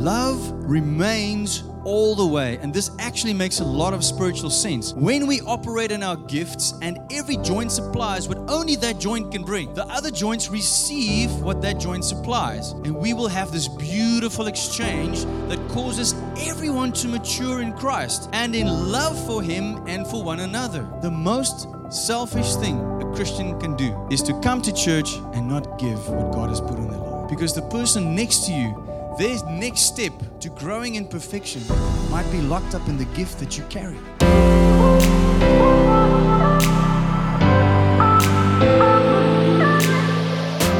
Love remains all the way. And this actually makes a lot of spiritual sense. When we operate in our gifts and every joint supplies what only that joint can bring, the other joints receive what that joint supplies. And we will have this beautiful exchange that causes everyone to mature in Christ and in love for Him and for one another. The most selfish thing a Christian can do is to come to church and not give what God has put on their life. Because the person next to you their next step to growing in perfection might be locked up in the gift that you carry.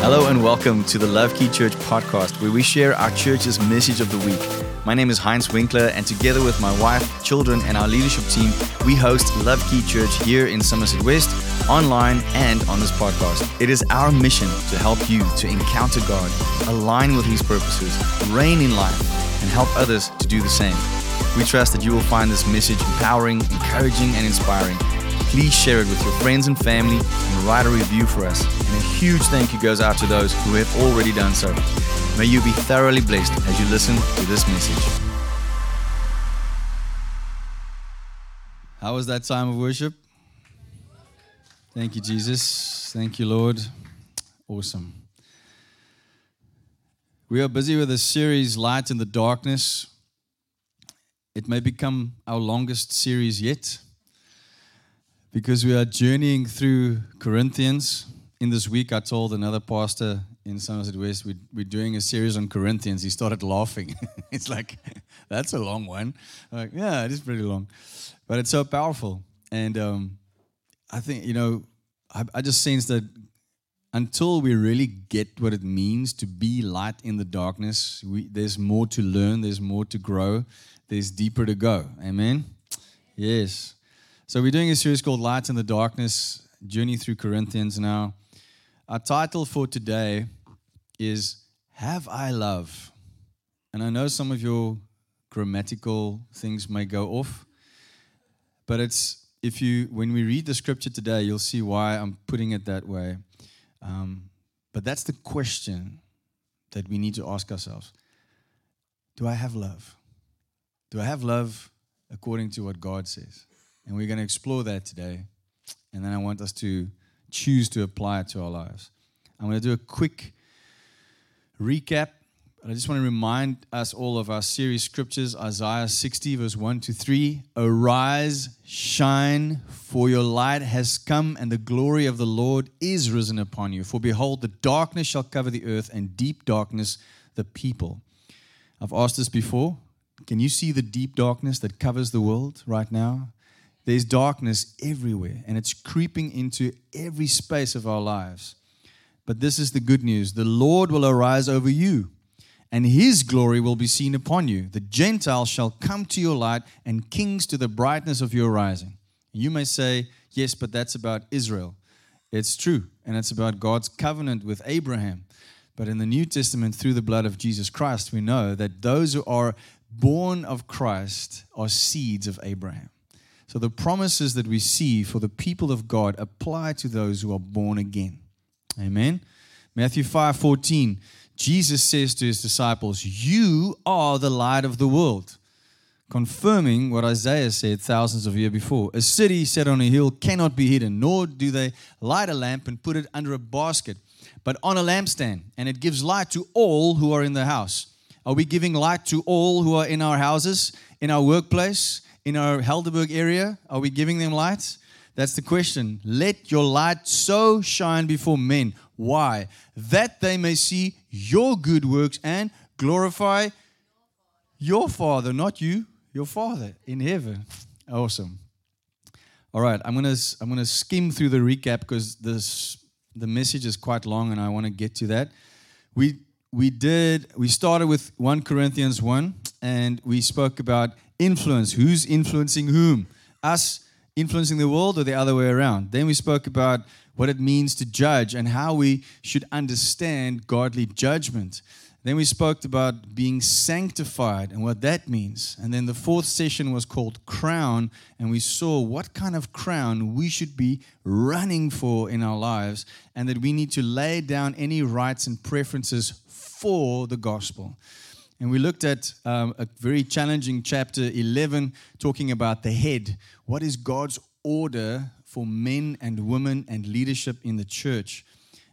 Hello and welcome to the Love Key Church podcast, where we share our church's message of the week. My name is Heinz Winkler, and together with my wife, children, and our leadership team, we host Love Key Church here in Somerset West, online, and on this podcast. It is our mission to help you to encounter God, align with His purposes, reign in life, and help others to do the same. We trust that you will find this message empowering, encouraging, and inspiring. Please share it with your friends and family and write a review for us. And a huge thank you goes out to those who have already done so. May you be thoroughly blessed as you listen to this message. How was that time of worship? Thank you, Jesus. Thank you, Lord. Awesome. We are busy with a series, Light in the Darkness. It may become our longest series yet because we are journeying through Corinthians. In this week, I told another pastor in Somerset West, we, we're doing a series on Corinthians. He started laughing. it's like, that's a long one. Like, yeah, it is pretty long. But it's so powerful. And um, I think, you know, I, I just sense that until we really get what it means to be light in the darkness, we, there's more to learn, there's more to grow, there's deeper to go. Amen? Yes. So we're doing a series called Light in the Darkness, Journey Through Corinthians now. Our title for today is Have I Love? And I know some of your grammatical things may go off, but it's if you when we read the scripture today, you'll see why I'm putting it that way. Um, but that's the question that we need to ask ourselves: Do I have love? Do I have love according to what God says? And we're going to explore that today. And then I want us to choose to apply it to our lives. I'm going to do a quick recap. I just want to remind us all of our series scriptures Isaiah 60, verse 1 to 3. Arise, shine, for your light has come, and the glory of the Lord is risen upon you. For behold, the darkness shall cover the earth, and deep darkness the people. I've asked this before. Can you see the deep darkness that covers the world right now? There's darkness everywhere, and it's creeping into every space of our lives. But this is the good news the Lord will arise over you, and his glory will be seen upon you. The Gentiles shall come to your light, and kings to the brightness of your rising. You may say, Yes, but that's about Israel. It's true, and it's about God's covenant with Abraham. But in the New Testament, through the blood of Jesus Christ, we know that those who are born of Christ are seeds of Abraham. So the promises that we see for the people of God apply to those who are born again. Amen. Matthew 5 14, Jesus says to his disciples, You are the light of the world. Confirming what Isaiah said thousands of years before. A city set on a hill cannot be hidden, nor do they light a lamp and put it under a basket, but on a lampstand, and it gives light to all who are in the house. Are we giving light to all who are in our houses, in our workplace, in our Helderberg area? Are we giving them light? That's the question. Let your light so shine before men. Why? That they may see your good works and glorify your Father, not you, your Father in heaven. Awesome. All right, I'm gonna I'm gonna skim through the recap because this the message is quite long and I want to get to that. We we did we started with 1 Corinthians 1 and we spoke about influence. Who's influencing whom? Us influencing the world or the other way around? Then we spoke about what it means to judge and how we should understand godly judgment. Then we spoke about being sanctified and what that means. And then the fourth session was called Crown, and we saw what kind of crown we should be running for in our lives, and that we need to lay down any rights and preferences for the gospel. And we looked at um, a very challenging chapter 11 talking about the head. What is God's order for men and women and leadership in the church?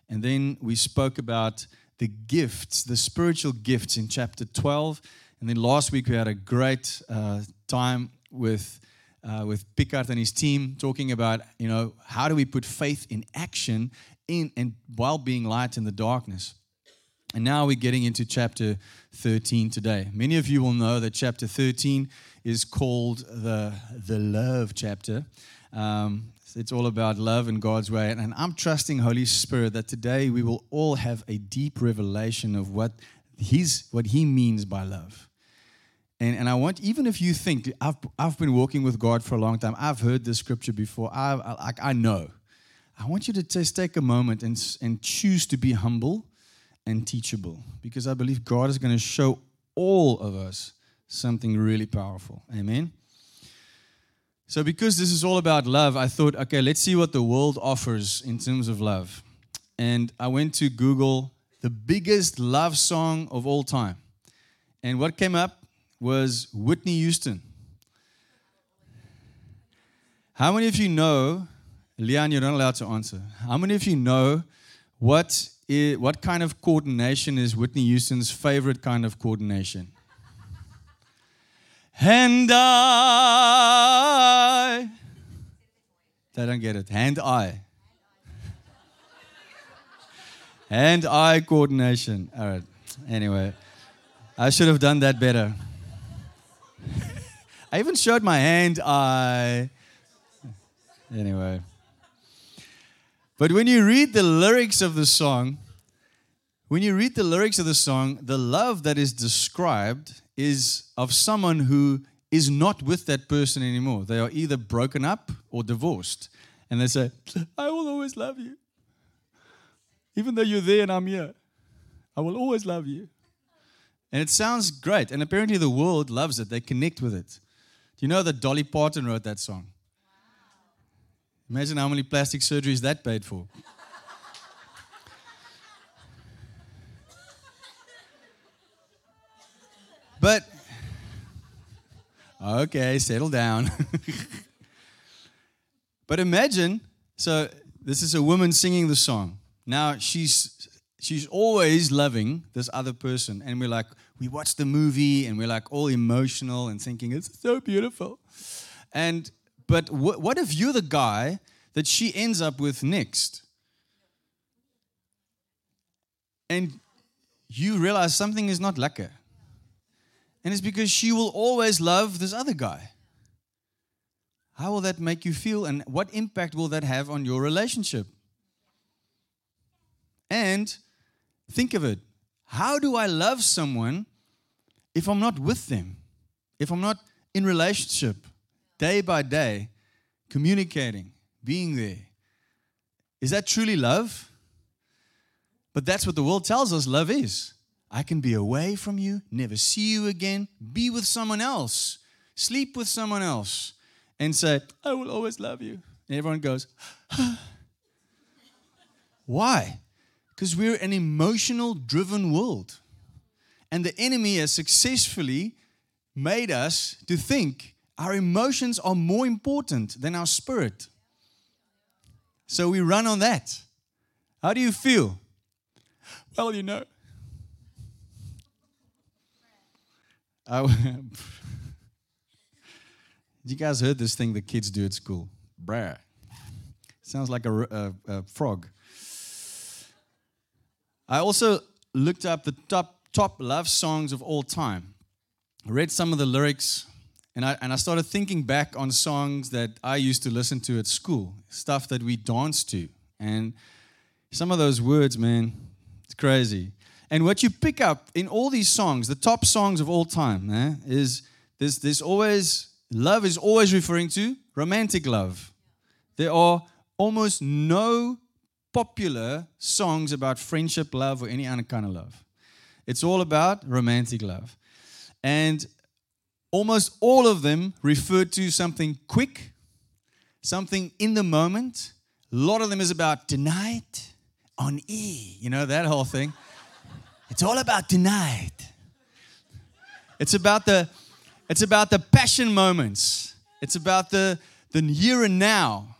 And then we spoke about the gifts, the spiritual gifts in chapter 12. And then last week we had a great uh, time with uh, with Picard and his team talking about, you know, how do we put faith in action in and while being light in the darkness. And now we're getting into chapter 13 today. Many of you will know that chapter 13 is called the, the love chapter. Um, it's all about love and God's way. And I'm trusting Holy Spirit that today we will all have a deep revelation of what, his, what He means by love. And, and I want, even if you think, I've, I've been walking with God for a long time, I've heard this scripture before, I, I, I know. I want you to just take a moment and, and choose to be humble and teachable because I believe God is going to show all of us something really powerful. Amen. So, because this is all about love, I thought, okay, let's see what the world offers in terms of love. And I went to Google the biggest love song of all time. And what came up was Whitney Houston. How many of you know, Leon, you're not allowed to answer. How many of you know what, is, what kind of coordination is Whitney Houston's favorite kind of coordination? Hand I. They don't get it. Hand eye. Hand eye coordination. All right. Anyway, I should have done that better. I even showed my hand. I. Anyway. But when you read the lyrics of the song, when you read the lyrics of the song, the love that is described is of someone who is not with that person anymore. They are either broken up or divorced. And they say, I will always love you. Even though you're there and I'm here, I will always love you. And it sounds great. And apparently the world loves it, they connect with it. Do you know that Dolly Parton wrote that song? Imagine how many plastic surgeries that paid for. but, okay, settle down. but imagine so, this is a woman singing the song. Now, she's she's always loving this other person. And we're like, we watch the movie and we're like all emotional and thinking it's so beautiful. And but wh- what if you're the guy that she ends up with next? And you realize something is not lekker. And it's because she will always love this other guy. How will that make you feel? And what impact will that have on your relationship? And Think of it. How do I love someone if I'm not with them? If I'm not in relationship day by day, communicating, being there? Is that truly love? But that's what the world tells us love is. I can be away from you, never see you again, be with someone else, sleep with someone else, and say, I will always love you. And everyone goes, Why? Because we're an emotional driven world. And the enemy has successfully made us to think our emotions are more important than our spirit. So we run on that. How do you feel? Well, you know. I, you guys heard this thing the kids do at school? Brah. Sounds like a, a, a frog. I also looked up the top, top love songs of all time. I read some of the lyrics, and I, and I started thinking back on songs that I used to listen to at school, stuff that we danced to. And some of those words, man, it's crazy. And what you pick up in all these songs, the top songs of all time, eh, is there's, there's always, love is always referring to romantic love. There are almost no popular songs about friendship, love, or any other kind of love. It's all about romantic love. And almost all of them refer to something quick, something in the moment. A lot of them is about tonight on E, you know, that whole thing. It's all about tonight. It's about the it's about the passion moments. It's about the the here and now.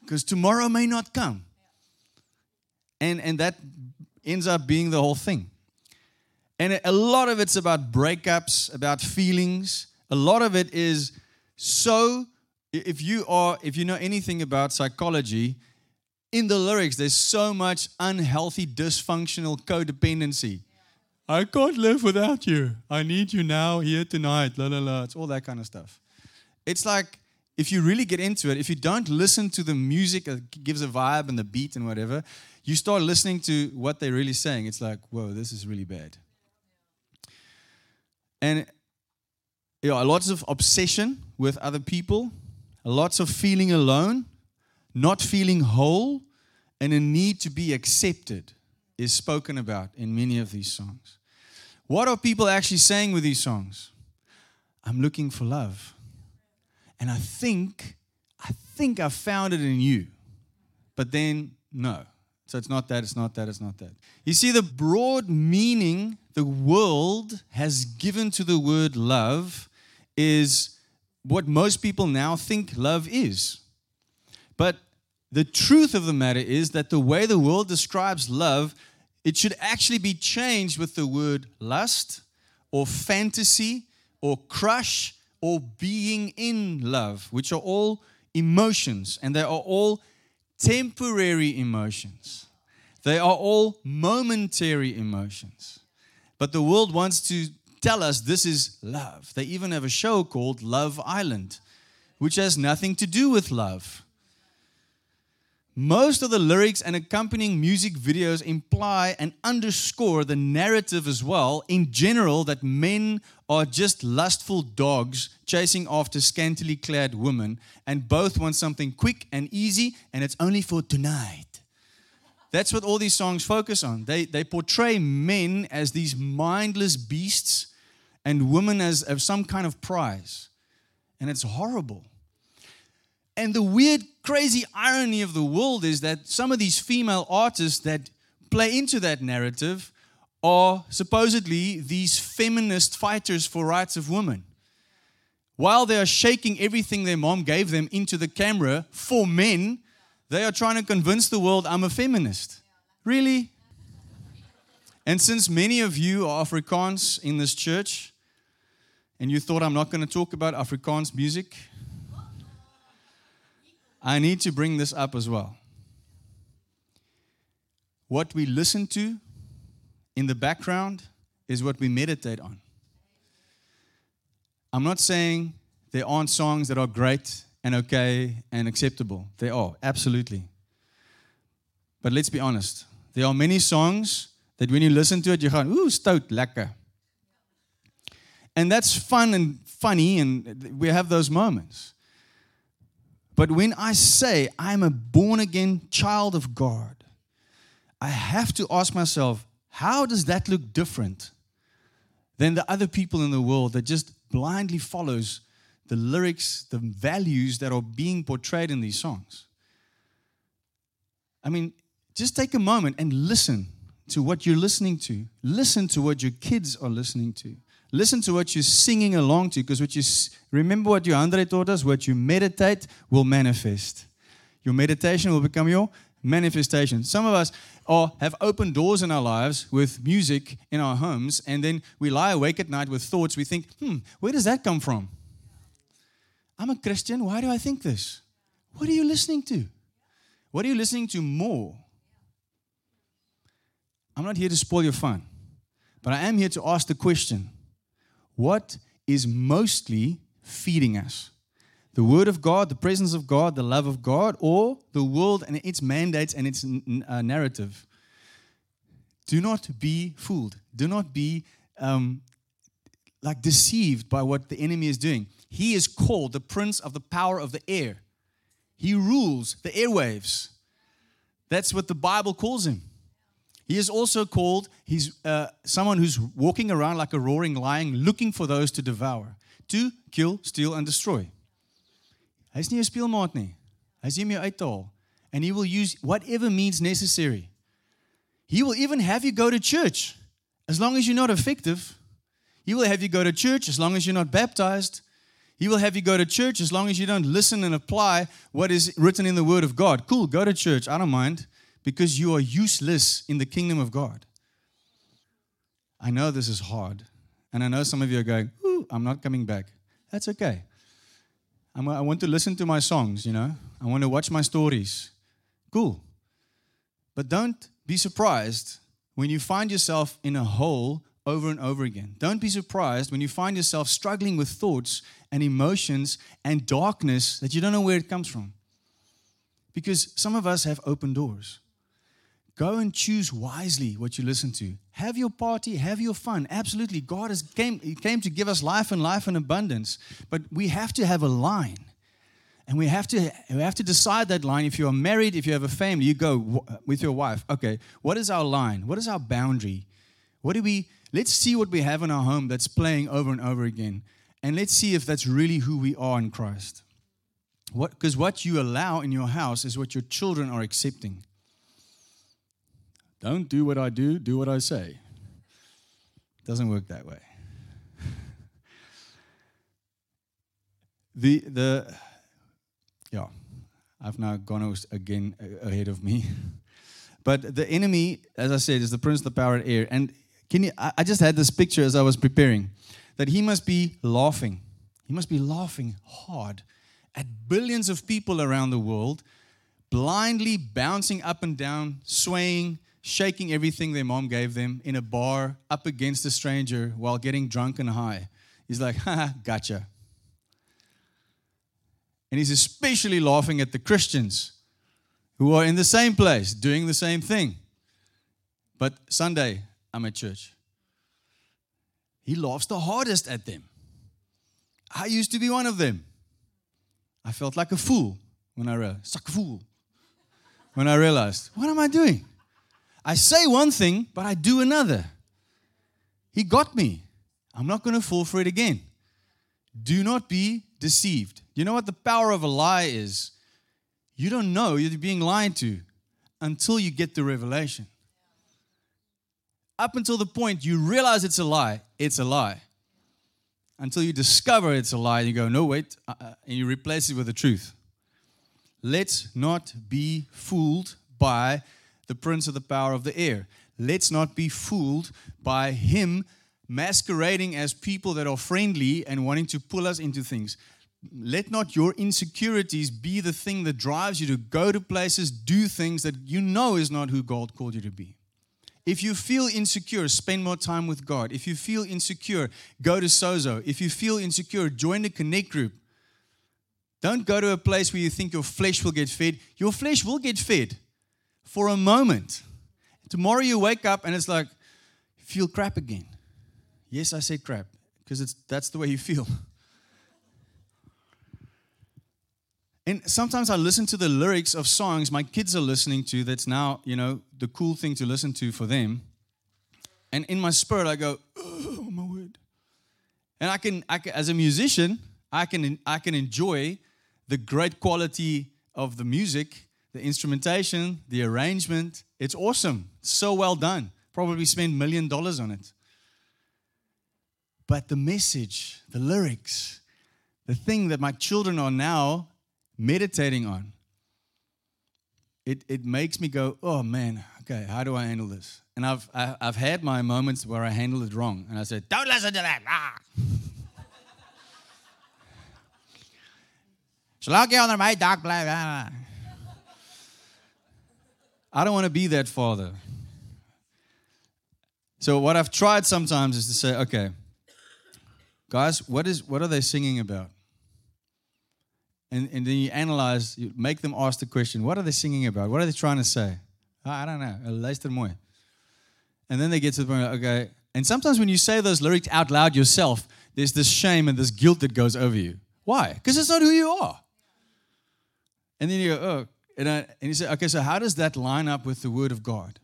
Because tomorrow may not come. And and that ends up being the whole thing. And a lot of it's about breakups, about feelings. A lot of it is so if you are if you know anything about psychology, in the lyrics there's so much unhealthy dysfunctional codependency. I can't live without you. I need you now, here tonight. La la la. It's all that kind of stuff. It's like if you really get into it, if you don't listen to the music that gives a vibe and the beat and whatever, you start listening to what they're really saying. It's like, whoa, this is really bad. And you know, lots of obsession with other people, lots of feeling alone, not feeling whole, and a need to be accepted is spoken about in many of these songs. What are people actually saying with these songs? I'm looking for love. And I think, I think I found it in you. But then, no. So it's not that, it's not that, it's not that. You see, the broad meaning the world has given to the word love is what most people now think love is. But the truth of the matter is that the way the world describes love, it should actually be changed with the word lust or fantasy or crush or being in love, which are all emotions and they are all temporary emotions. They are all momentary emotions. But the world wants to tell us this is love. They even have a show called Love Island, which has nothing to do with love. Most of the lyrics and accompanying music videos imply and underscore the narrative as well, in general, that men are just lustful dogs chasing after scantily clad women, and both want something quick and easy, and it's only for tonight. That's what all these songs focus on. They, they portray men as these mindless beasts and women as, as some kind of prize. And it's horrible. And the weird, crazy irony of the world is that some of these female artists that play into that narrative are supposedly these feminist fighters for rights of women. While they are shaking everything their mom gave them into the camera for men, they are trying to convince the world I'm a feminist. Really? And since many of you are Afrikaans in this church, and you thought I'm not going to talk about Afrikaans music, I need to bring this up as well. What we listen to in the background is what we meditate on. I'm not saying there aren't songs that are great and okay and acceptable. They are, absolutely. But let's be honest. There are many songs that when you listen to it, you go, ooh, stout, lekker. And that's fun and funny, and we have those moments. But when I say I'm a born again child of God, I have to ask myself, how does that look different than the other people in the world that just blindly follows the lyrics, the values that are being portrayed in these songs? I mean, just take a moment and listen to what you're listening to. Listen to what your kids are listening to. Listen to what you're singing along to, because what you remember what your Andre taught us, what you meditate will manifest. Your meditation will become your manifestation. Some of us are, have opened doors in our lives with music in our homes, and then we lie awake at night with thoughts. We think, hmm, where does that come from? I'm a Christian. Why do I think this? What are you listening to? What are you listening to more? I'm not here to spoil your fun, but I am here to ask the question what is mostly feeding us? The Word of God, the presence of God, the love of God, or the world and its mandates and its uh, narrative? Do not be fooled. Do not be um, like deceived by what the enemy is doing. He is called the prince of the power of the air. He rules the airwaves. That's what the Bible calls him. He is also called he's uh, someone who's walking around like a roaring lion, looking for those to devour, to kill, steal, and destroy. Hy's nie 'n speelmaat nie. Hy's nie meer uithaal. And he will use whatever means necessary. He will even have you go to church as long as you're not effective. He will have you go to church as long as you're not baptized. He will have you go to church as long as you don't listen and apply what is written in the Word of God. Cool, go to church. I don't mind because you are useless in the kingdom of God. I know this is hard. And I know some of you are going, Ooh, I'm not coming back. That's okay. I'm, I want to listen to my songs, you know. I want to watch my stories. Cool. But don't be surprised when you find yourself in a hole over and over again. Don't be surprised when you find yourself struggling with thoughts and emotions and darkness that you don't know where it comes from. Because some of us have open doors. Go and choose wisely what you listen to. Have your party, have your fun. Absolutely. God has came, he came to give us life and life in abundance. But we have to have a line. And we have to we have to decide that line. If you are married, if you have a family, you go with your wife. Okay, what is our line? What is our boundary? What do we let's see what we have in our home that's playing over and over again. And let's see if that's really who we are in Christ. What because what you allow in your house is what your children are accepting. Don't do what I do, do what I say. It doesn't work that way. the the yeah, I've now gone again ahead of me. But the enemy, as I said, is the prince of the power of air. And can you, I just had this picture as I was preparing that he must be laughing. He must be laughing hard at billions of people around the world, blindly bouncing up and down, swaying, shaking everything their mom gave them in a bar up against a stranger while getting drunk and high. He's like, ha, gotcha. And he's especially laughing at the Christians who are in the same place doing the same thing. But Sunday, I'm at church. He laughs the hardest at them. I used to be one of them. I felt like a fool when I realized, suck fool. When I realized, what am I doing? I say one thing, but I do another. He got me. I'm not going to fall for it again. Do not be deceived. You know what the power of a lie is? You don't know you're being lied to until you get the revelation. Up until the point you realize it's a lie, it's a lie. Until you discover it's a lie, you go, no, wait, uh, uh, and you replace it with the truth. Let's not be fooled by the prince of the power of the air. Let's not be fooled by him masquerading as people that are friendly and wanting to pull us into things. Let not your insecurities be the thing that drives you to go to places, do things that you know is not who God called you to be. If you feel insecure, spend more time with God. If you feel insecure, go to Sozo. If you feel insecure, join the Connect group. Don't go to a place where you think your flesh will get fed. Your flesh will get fed for a moment. Tomorrow you wake up and it's like, feel crap again. Yes, I said crap because it's that's the way you feel. And sometimes I listen to the lyrics of songs my kids are listening to that's now, you know, the cool thing to listen to for them. And in my spirit, I go, oh, my word. And I can, I can, as a musician, I can, I can enjoy the great quality of the music the instrumentation, the arrangement, it's awesome. so well done. Probably spend million dollars on it. But the message, the lyrics, the thing that my children are now meditating on, it, it makes me go, oh man, okay, how do I handle this? And I've, I, i have had my moments where I handled it wrong. And I said, don't listen to that. Ah. Slag je onder mijn dak blijven. I don't want to be that father. So what I've tried sometimes is to say, okay, guys, what is what are they singing about? And, and then you analyze, you make them ask the question, what are they singing about? What are they trying to say? I don't know. And then they get to the point, okay. And sometimes when you say those lyrics out loud yourself, there's this shame and this guilt that goes over you. Why? Because it's not who you are. And then you go, oh, and, I, and he said, okay, so how does that line up with the word of God?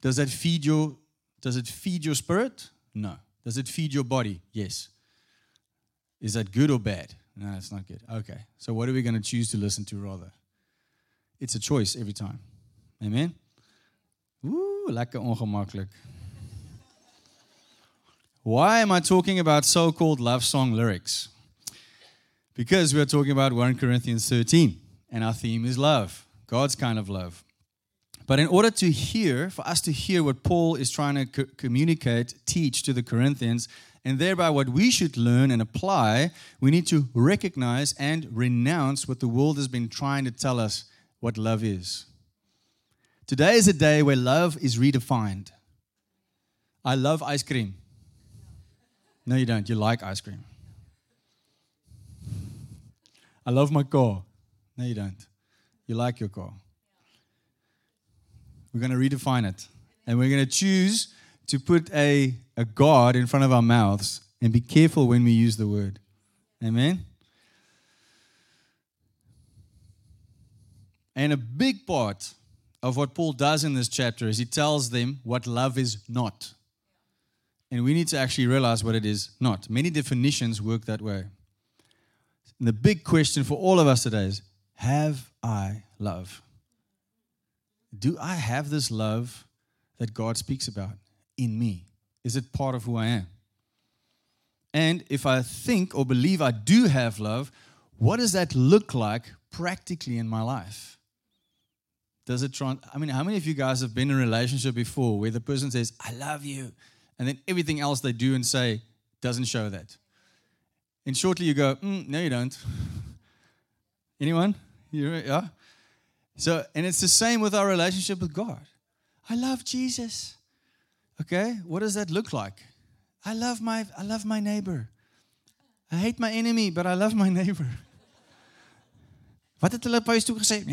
Does that feed your does it feed your spirit? No. Does it feed your body? Yes. Is that good or bad? No, it's not good. Okay. So what are we going to choose to listen to rather? It's a choice every time. Amen. Ooh, lekker ongemakkelijk. Why am I talking about so called love song lyrics? Because we are talking about 1 Corinthians 13, and our theme is love, God's kind of love. But in order to hear, for us to hear what Paul is trying to co- communicate, teach to the Corinthians, and thereby what we should learn and apply, we need to recognize and renounce what the world has been trying to tell us what love is. Today is a day where love is redefined. I love ice cream. No, you don't. You like ice cream. I love my car. No, you don't. You like your car. We're going to redefine it. And we're going to choose to put a, a God in front of our mouths and be careful when we use the word. Amen? And a big part of what Paul does in this chapter is he tells them what love is not. And we need to actually realize what it is not. Many definitions work that way. And the big question for all of us today is Have I love? Do I have this love that God speaks about in me? Is it part of who I am? And if I think or believe I do have love, what does that look like practically in my life? Does it trans? I mean, how many of you guys have been in a relationship before where the person says, I love you, and then everything else they do and say doesn't show that? And shortly you go, mm, No, you don't. Anyone? Yeah? So, and it's the same with our relationship with God. I love Jesus. Okay, what does that look like? I love my I love my neighbor. I hate my enemy, but I love my neighbor. Wat het hulle by toe gesê?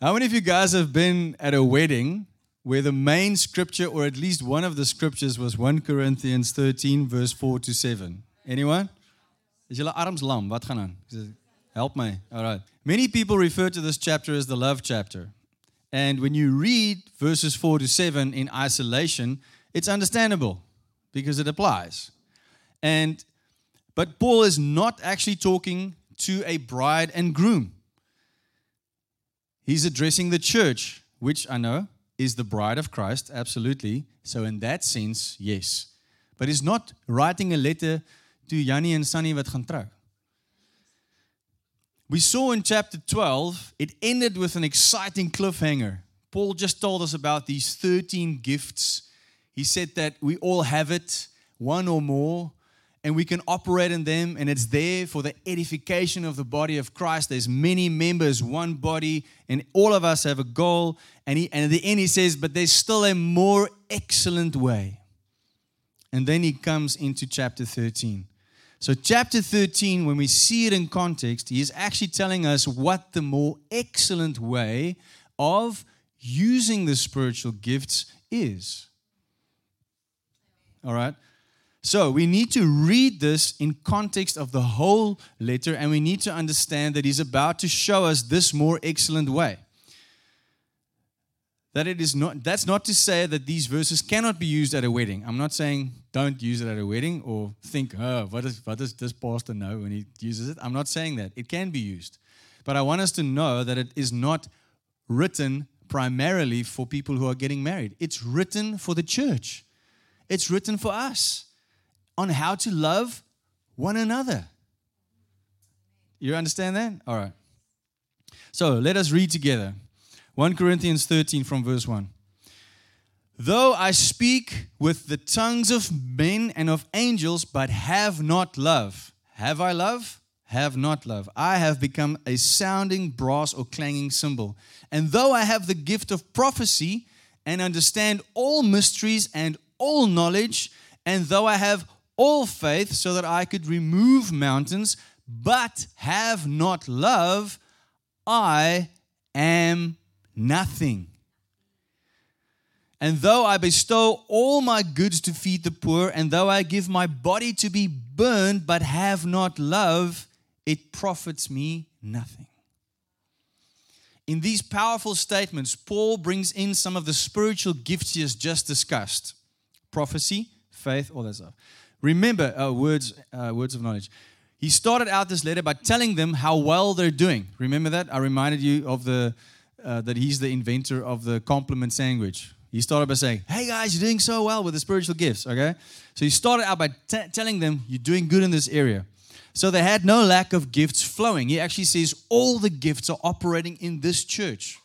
How many of you guys have been at a wedding where the main scripture, or at least one of the scriptures, was 1 Corinthians 13, verse 4 to 7? Anyone? Is julle arms lam? Wat gaan aan? Help me. All right. Many people refer to this chapter as the love chapter. And when you read verses 4 to 7 in isolation, it's understandable because it applies. And but Paul is not actually talking to a bride and groom. He's addressing the church, which I know is the bride of Christ, absolutely. So, in that sense, yes. But he's not writing a letter to Yanni and Sunny wat gaan trou. We saw in chapter 12, it ended with an exciting cliffhanger. Paul just told us about these 13 gifts. He said that we all have it, one or more, and we can operate in them, and it's there for the edification of the body of Christ. There's many members, one body, and all of us have a goal. And, he, and at the end, he says, But there's still a more excellent way. And then he comes into chapter 13. So, chapter 13, when we see it in context, he is actually telling us what the more excellent way of using the spiritual gifts is. All right? So we need to read this in context of the whole letter, and we need to understand that he's about to show us this more excellent way. That it is not that's not to say that these verses cannot be used at a wedding. I'm not saying don't use it at a wedding or think, oh, what, is, what does this pastor know when he uses it? I'm not saying that. It can be used. But I want us to know that it is not written primarily for people who are getting married. It's written for the church. It's written for us on how to love one another. You understand that? All right. So let us read together 1 Corinthians 13 from verse 1. Though I speak with the tongues of men and of angels, but have not love, have I love? Have not love. I have become a sounding brass or clanging cymbal. And though I have the gift of prophecy and understand all mysteries and all knowledge, and though I have all faith so that I could remove mountains, but have not love, I am nothing. And though I bestow all my goods to feed the poor, and though I give my body to be burned, but have not love, it profits me nothing. In these powerful statements, Paul brings in some of the spiritual gifts he has just discussed prophecy, faith, all that stuff. Remember, uh, words, uh, words of knowledge. He started out this letter by telling them how well they're doing. Remember that? I reminded you of the, uh, that he's the inventor of the compliment sandwich. He started by saying, Hey guys, you're doing so well with the spiritual gifts, okay? So he started out by t- telling them, You're doing good in this area. So they had no lack of gifts flowing. He actually says, All the gifts are operating in this church.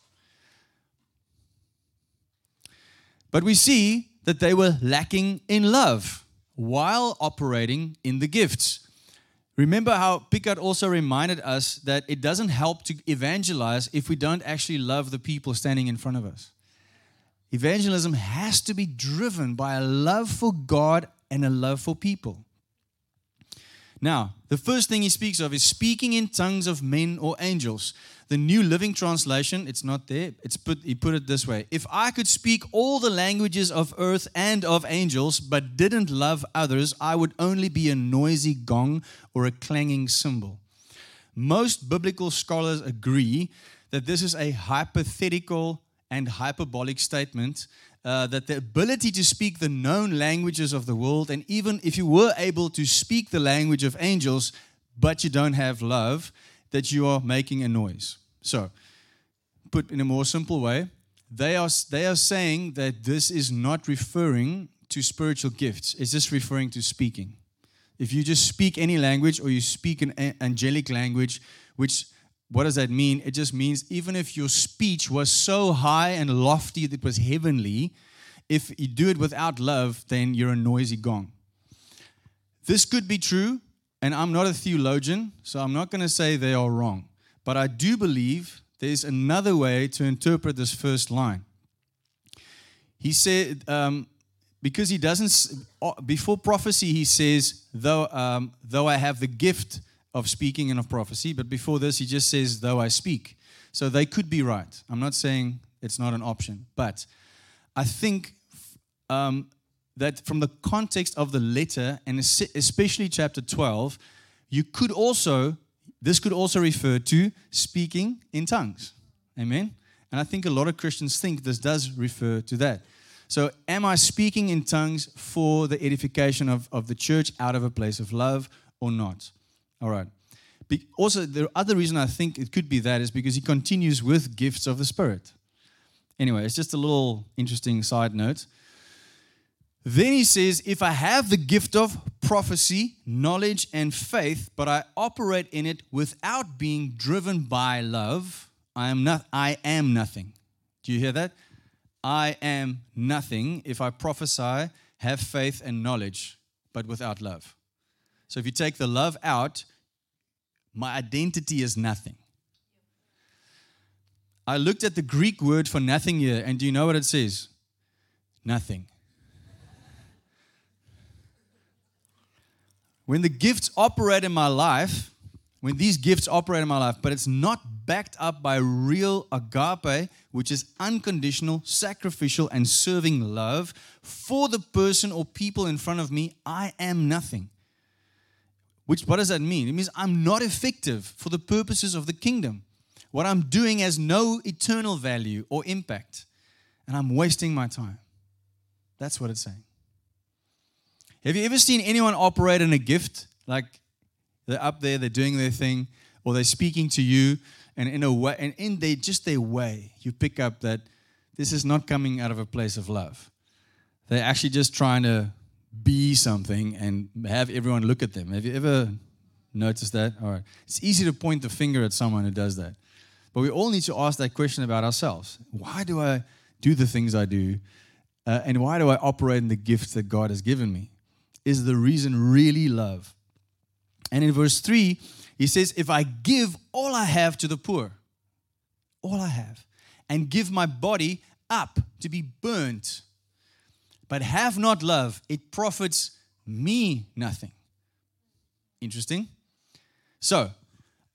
But we see that they were lacking in love while operating in the gifts. Remember how Picard also reminded us that it doesn't help to evangelize if we don't actually love the people standing in front of us. Evangelism has to be driven by a love for God and a love for people. Now, the first thing he speaks of is speaking in tongues of men or angels. The New Living Translation, it's not there. It's put he put it this way. If I could speak all the languages of earth and of angels but didn't love others, I would only be a noisy gong or a clanging cymbal. Most biblical scholars agree that this is a hypothetical and hyperbolic statement uh, that the ability to speak the known languages of the world, and even if you were able to speak the language of angels, but you don't have love, that you are making a noise. So, put in a more simple way, they are, they are saying that this is not referring to spiritual gifts, it's just referring to speaking. If you just speak any language or you speak an angelic language, which what does that mean? It just means even if your speech was so high and lofty that it was heavenly, if you do it without love, then you're a noisy gong. This could be true, and I'm not a theologian, so I'm not going to say they are wrong. But I do believe there's another way to interpret this first line. He said, um, because he doesn't, uh, before prophecy, he says, though, um, though I have the gift of speaking and of prophecy, but before this, he just says, though I speak. So they could be right. I'm not saying it's not an option, but I think um, that from the context of the letter, and especially chapter 12, you could also, this could also refer to speaking in tongues. Amen? And I think a lot of Christians think this does refer to that. So, am I speaking in tongues for the edification of, of the church out of a place of love or not? All right. Be, also, the other reason I think it could be that is because he continues with gifts of the Spirit. Anyway, it's just a little interesting side note. Then he says, If I have the gift of prophecy, knowledge, and faith, but I operate in it without being driven by love, I am, not, I am nothing. Do you hear that? I am nothing if I prophesy, have faith, and knowledge, but without love. So if you take the love out, my identity is nothing. I looked at the Greek word for nothing here, and do you know what it says? Nothing. When the gifts operate in my life, when these gifts operate in my life, but it's not backed up by real agape, which is unconditional, sacrificial, and serving love for the person or people in front of me, I am nothing. Which, what does that mean? It means I'm not effective for the purposes of the kingdom. What I'm doing has no eternal value or impact, and I'm wasting my time. That's what it's saying. Have you ever seen anyone operate in a gift? Like they're up there, they're doing their thing, or they're speaking to you, and in a way, and in they just their way, you pick up that this is not coming out of a place of love. They're actually just trying to be something and have everyone look at them. Have you ever noticed that? All right. It's easy to point the finger at someone who does that. But we all need to ask that question about ourselves. Why do I do the things I do? Uh, and why do I operate in the gifts that God has given me? Is the reason really love? And in verse 3, he says, If I give all I have to the poor, all I have, and give my body up to be burnt, but have not love, it profits me nothing. Interesting. So,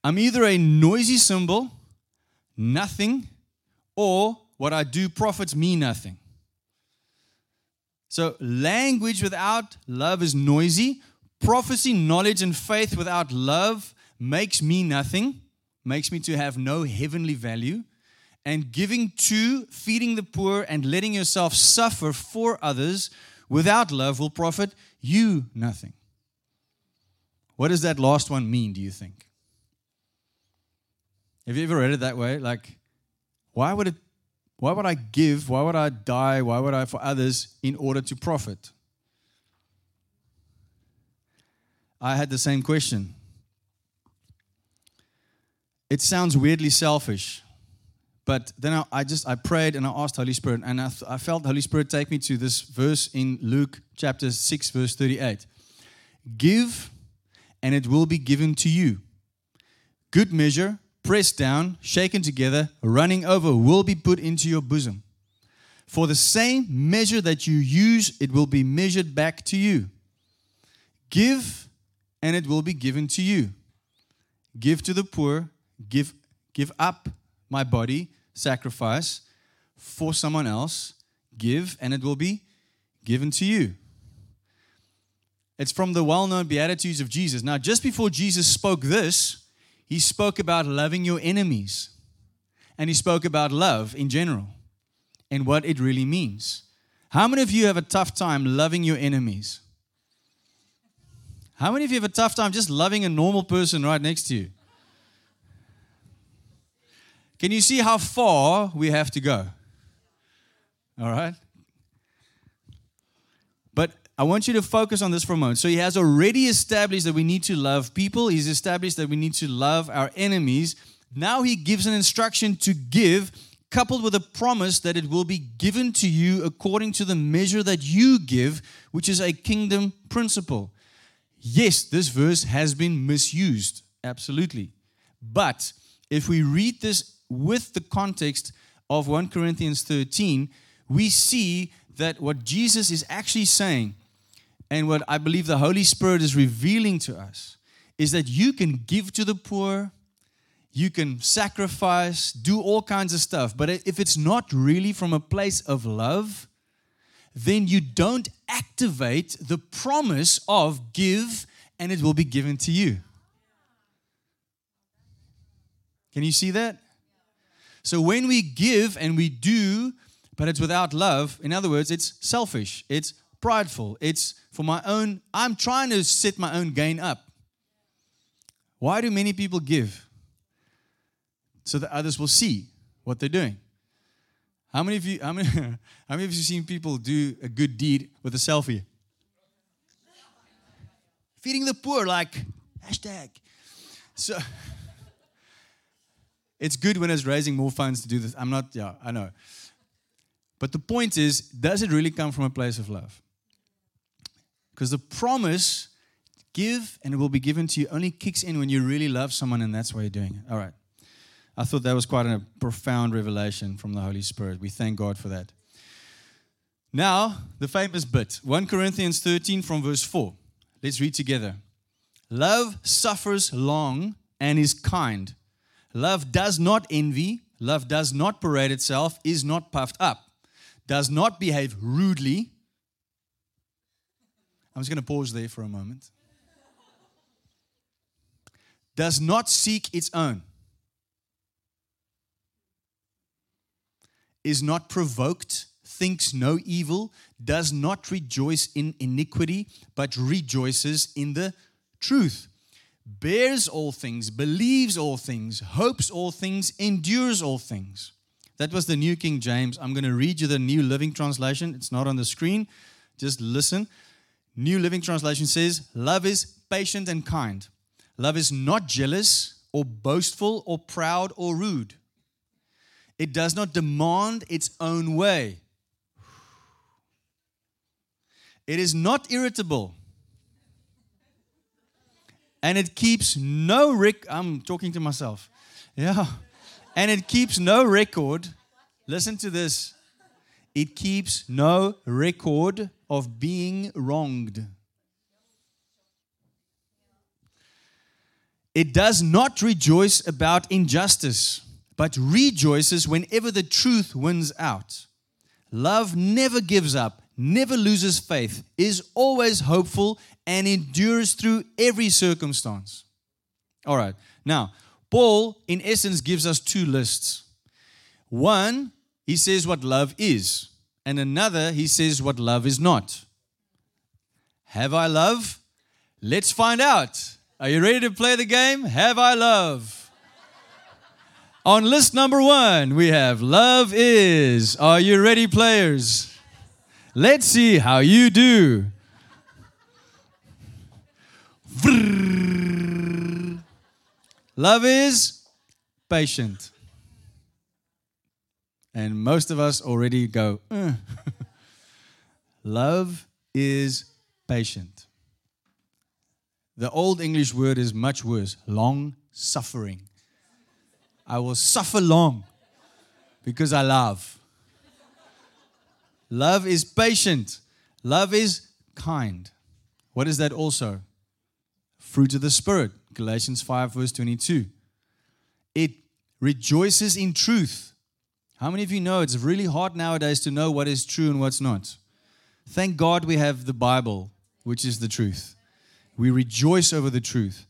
I'm either a noisy cymbal, nothing, or what I do profits me nothing. So, language without love is noisy. Prophecy, knowledge, and faith without love makes me nothing, makes me to have no heavenly value and giving to feeding the poor and letting yourself suffer for others without love will profit you nothing. What does that last one mean, do you think? Have you ever read it that way? Like, Why would it why would I give? Why would I die? Why would I for others in order to profit? I had the same question. It sounds weirdly selfish, but then I, I just I prayed and I asked Holy Spirit, and I, I felt Holy Spirit take me to this verse in Luke chapter six, verse thirty-eight. Give, and it will be given to you. Good measure, pressed down, shaken together, running over, will be put into your bosom. For the same measure that you use, it will be measured back to you. Give, and it will be given to you. Give to the poor, give, give up my body, sacrifice for someone else, give, and it will be given to you. It's from the well known Beatitudes of Jesus. Now, just before Jesus spoke this, he spoke about loving your enemies. And he spoke about love in general and what it really means. How many of you have a tough time loving your enemies? How many of you have a tough time just loving a normal person right next to you? Can you see how far we have to go? All right? I want you to focus on this for a moment. So he has already established that we need to love people, he's established that we need to love our enemies. Now he gives an instruction to give, coupled with a promise that it will be given to you according to the measure that you give, which is a kingdom principle. Yes, this verse has been misused, absolutely. But if we read this with the context of 1 Corinthians 13, we see that what Jesus is actually saying and what I believe the Holy Spirit is revealing to us is that you can give to the poor, you can sacrifice, do all kinds of stuff, but if it's not really from a place of love, then you don't activate the promise of give and it will be given to you. Can you see that? So when we give and we do, but it's without love, in other words, it's selfish, it's prideful, it's for my own, I'm trying to set my own gain up. Why do many people give? So that others will see what they're doing. How many of you, how many, how many of you seen people do a good deed with a selfie? Feeding the poor, like hashtag. So it's good when it's raising more funds to do this. I'm not, yeah, I know. But the point is, does it really come from a place of love? Because the promise, give and it will be given to you, only kicks in when you really love someone and that's why you're doing it. All right. I thought that was quite a profound revelation from the Holy Spirit. We thank God for that. Now, the famous bit 1 Corinthians 13 from verse 4. Let's read together. Love suffers long and is kind. Love does not envy. Love does not parade itself, is not puffed up, does not behave rudely. I'm just going to pause there for a moment. Does not seek its own is not provoked, thinks no evil, does not rejoice in iniquity, but rejoices in the truth, bears all things, believes all things, hopes all things, endures all things. That was the New King James. I'm going to read you the New Living Translation. It's not on the screen. Just listen. New Living Translation says, Love is patient and kind. Love is not jealous or boastful or proud or rude. It does not demand its own way. It is not irritable. And it keeps no rec I'm talking to myself. Yeah. And it keeps no record. Listen to this. It keeps no record of being wronged. It does not rejoice about injustice but rejoices whenever the truth wins out. Love never gives up, never loses faith, is always hopeful, and endures through every circumstance. All right, now, Paul, in essence, gives us two lists. One, he says what love is, and another, he says what love is not. Have I love? Let's find out. Are you ready to play the game? Have I love? On list number one, we have Love is. Are you ready, players? Let's see how you do. Love is patient. And most of us already go, "Uh." Love is patient. The old English word is much worse long suffering. I will suffer long because I love. Love is patient. Love is kind. What is that also? Fruit of the Spirit. Galatians 5, verse 22. It rejoices in truth. How many of you know it's really hard nowadays to know what is true and what's not? Thank God we have the Bible, which is the truth. We rejoice over the truth.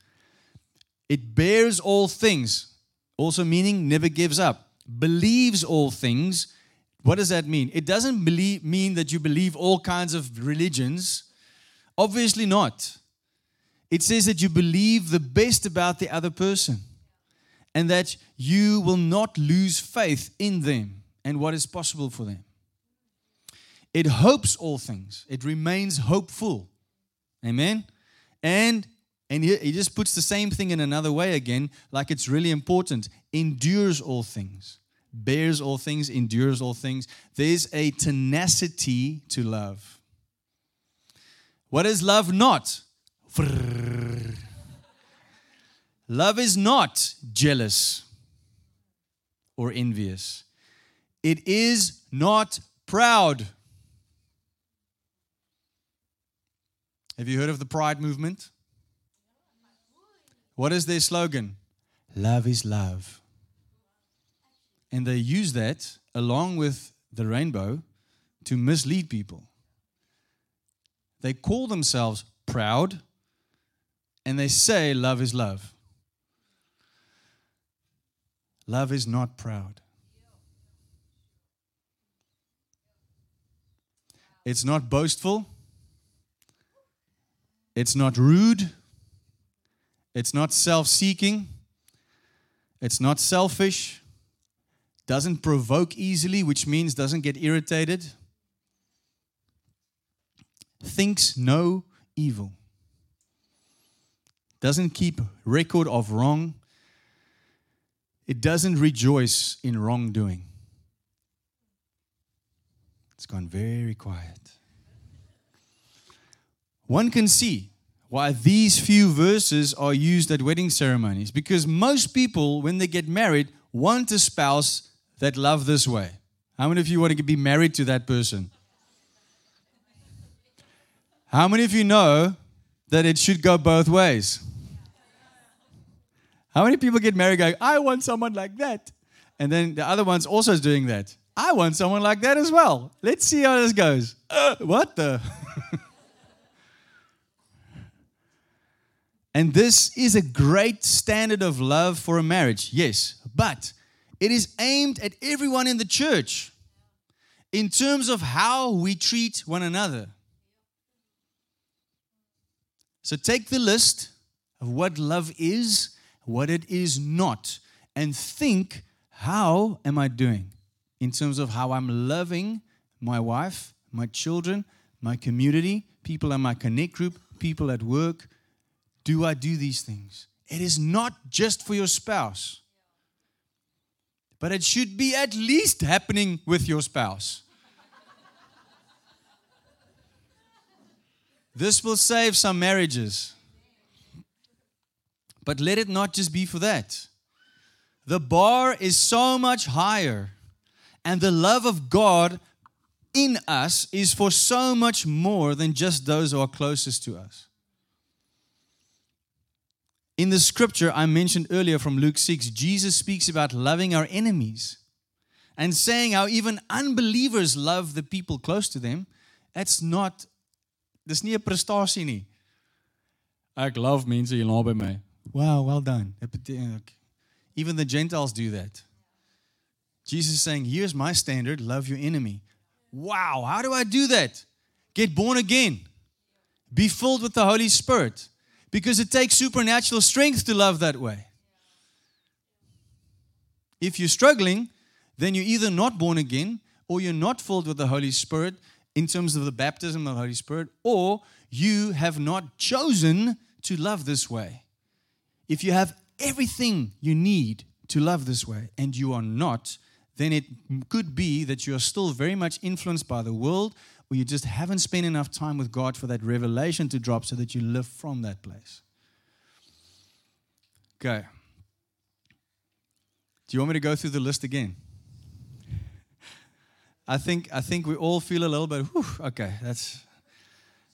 It bears all things, also meaning never gives up, believes all things. What does that mean? It doesn't believe, mean that you believe all kinds of religions. Obviously not. It says that you believe the best about the other person and that you will not lose faith in them and what is possible for them. It hopes all things, it remains hopeful. Amen. And and he, he just puts the same thing in another way again, like it's really important. Endures all things, bears all things, endures all things. There's a tenacity to love. What is love not? Love is not jealous or envious. It is not proud. Have you heard of the Pride movement? What is their slogan? Love is love. And they use that along with the rainbow to mislead people. They call themselves proud and they say love is love. Love is not proud. It's not boastful. It's not rude. It's not self seeking. It's not selfish. Doesn't provoke easily, which means doesn't get irritated. Thinks no evil. Doesn't keep record of wrong. It doesn't rejoice in wrongdoing. It's gone very quiet. One can see why these few verses are used at wedding ceremonies because most people, when they get married, want a spouse that love this way. How many of you want to be married to that person? How many of you know that it should go both ways? How many people get married going, I want someone like that? And then the other one's also doing that. I want someone like that as well. Let's see how this goes. Uh, what the? And this is a great standard of love for a marriage, yes, but it is aimed at everyone in the church in terms of how we treat one another. So take the list of what love is, what it is not, and think how am I doing in terms of how I'm loving my wife, my children, my community, people in my connect group, people at work do I do these things? It is not just for your spouse, but it should be at least happening with your spouse. this will save some marriages. But let it not just be for that. The bar is so much higher, and the love of God in us is for so much more than just those who are closest to us. In the scripture I mentioned earlier from Luke 6, Jesus speaks about loving our enemies and saying how even unbelievers love the people close to them. That's not dis nie 'n prestasie. Ek love mense hier naby my. Wow, well done. Uh, Even the Gentiles do that. Jesus is saying, Here's my standard love your enemy. Wow, how do I do that? Get born again, be filled with the Holy Spirit because it takes supernatural strength to love that way. If you're struggling, then you're either not born again or you're not filled with the Holy Spirit in terms of the baptism of the Holy Spirit, or you have not chosen to love this way. If you have everything you need to love this way and you are not, then it could be that you are still very much influenced by the world or you just haven't spent enough time with God for that revelation to drop so that you live from that place. Okay. Do you want me to go through the list again? I think I think we all feel a little bit. Whew, okay, that's.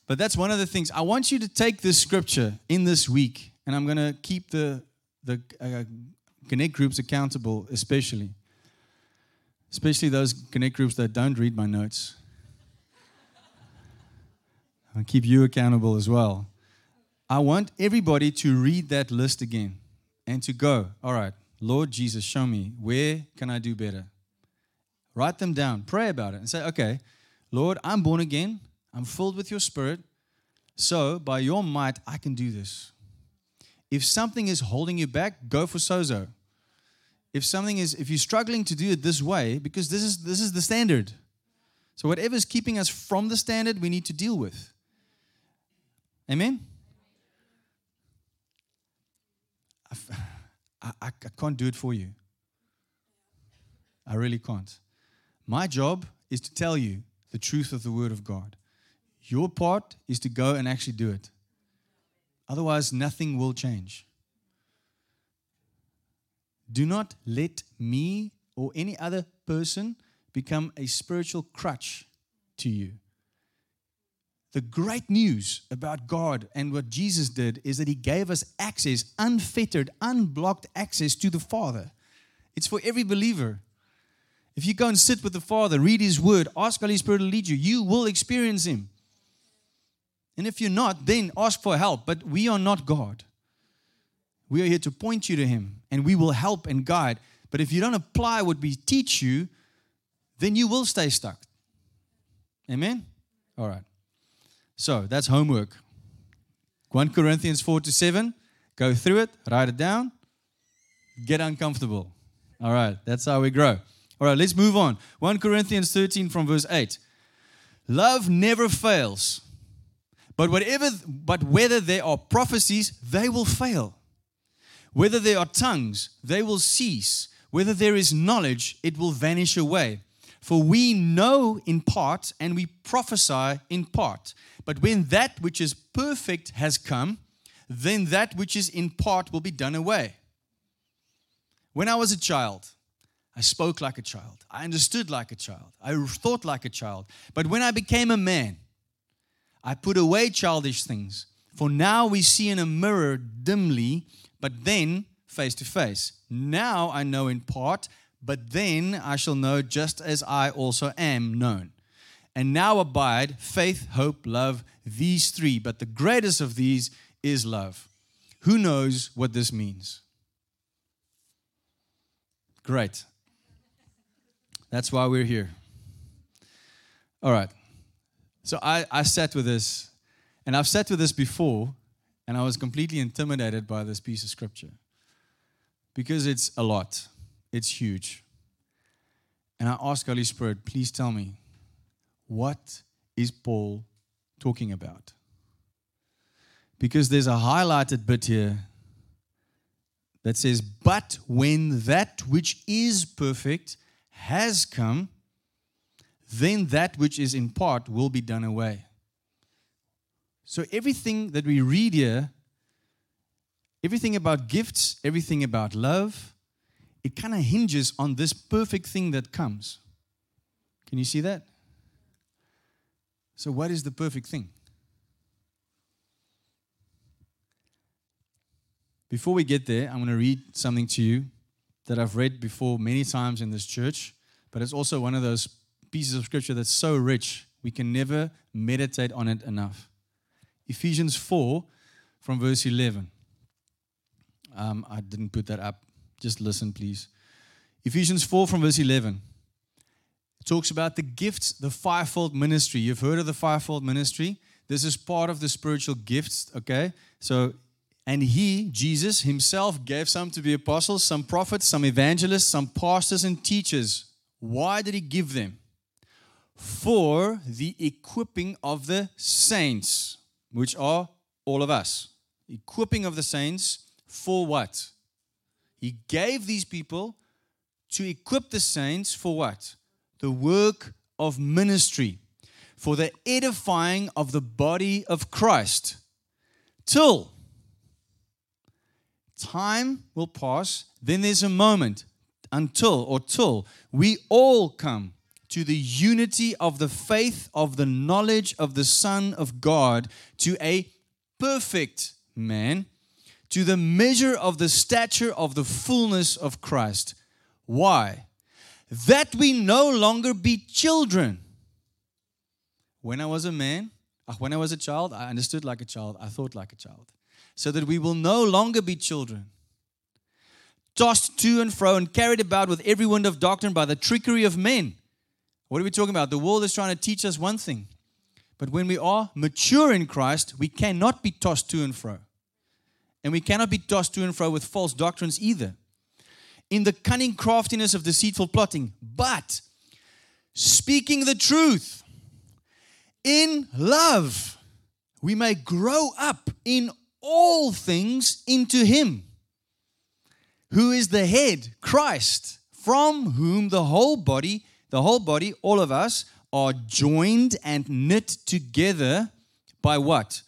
But that's one of the things. I want you to take this scripture in this week, and I'm going to keep the the uh, connect groups accountable, especially, especially those connect groups that don't read my notes. I'll keep you accountable as well. I want everybody to read that list again and to go. All right, Lord Jesus, show me where can I do better Write them down, pray about it, and say, okay, Lord, I'm born again, I'm filled with your spirit, so by your might, I can do this. If something is holding you back, go for sozo. If something is, if you're struggling to do it this way, because this is this is the standard. So whatever is keeping us from the standard, we need to deal with. Amen. I, I, I can't do it for you. I really can't. My job is to tell you the truth of the Word of God. Your part is to go and actually do it. Otherwise, nothing will change. Do not let me or any other person become a spiritual crutch to you. The great news about God and what Jesus did is that He gave us access, unfettered, unblocked access to the Father. It's for every believer. If you go and sit with the Father, read His Word, ask Holy Spirit to lead you, you will experience Him. And if you're not, then ask for help. But we are not God. We are here to point you to Him, and we will help and guide. But if you don't apply what we teach you, then you will stay stuck. Amen? All right. So that's homework. 1 Corinthians 4 to 7. Go through it, write it down, get uncomfortable. All right. That's how we grow. All right, let's move on. 1 Corinthians 13 from verse 8. Love never fails. But whatever but whether there are prophecies, they will fail. Whether there are tongues, they will cease. Whether there is knowledge, it will vanish away. For we know in part and we prophesy in part. But when that which is perfect has come, then that which is in part will be done away. When I was a child, I spoke like a child. I understood like a child. I thought like a child. But when I became a man, I put away childish things. For now we see in a mirror dimly, but then face to face. Now I know in part, but then I shall know just as I also am known. And now abide faith, hope, love, these three. But the greatest of these is love. Who knows what this means? Great. That's why we're here. All right. So I, I sat with this, and I've sat with this before, and I was completely intimidated by this piece of scripture because it's a lot, it's huge. And I asked Holy Spirit, please tell me, what is Paul talking about? Because there's a highlighted bit here that says, But when that which is perfect has come, then that which is in part will be done away. So everything that we read here, everything about gifts, everything about love, it kind of hinges on this perfect thing that comes. Can you see that? So, what is the perfect thing? Before we get there, I'm going to read something to you that I've read before many times in this church, but it's also one of those pieces of scripture that's so rich, we can never meditate on it enough. Ephesians 4 from verse 11. Um, I didn't put that up. Just listen, please. Ephesians 4 from verse 11. It talks about the gifts, the fivefold ministry. You've heard of the fivefold ministry. This is part of the spiritual gifts, okay? So And he, Jesus himself, gave some to be apostles, some prophets, some evangelists, some pastors and teachers. Why did he give them? For the equipping of the saints, which are all of us. Equipping of the saints for what? He gave these people to equip the saints for what? The work of ministry, for the edifying of the body of Christ. Till time will pass, then there's a moment until or till we all come to the unity of the faith of the knowledge of the Son of God, to a perfect man, to the measure of the stature of the fullness of Christ. Why? That we no longer be children. When I was a man, uh, when I was a child, I understood like a child, I thought like a child. So that we will no longer be children, tossed to and fro and carried about with every wind of doctrine by the trickery of men. What are we talking about? The world is trying to teach us one thing. But when we are mature in Christ, we cannot be tossed to and fro. And we cannot be tossed to and fro with false doctrines either. In the cunning craftiness of deceitful plotting, but speaking the truth in love, we may grow up in all things into Him who is the head, Christ, from whom the whole body the whole body, all of us, are joined and knit together by what?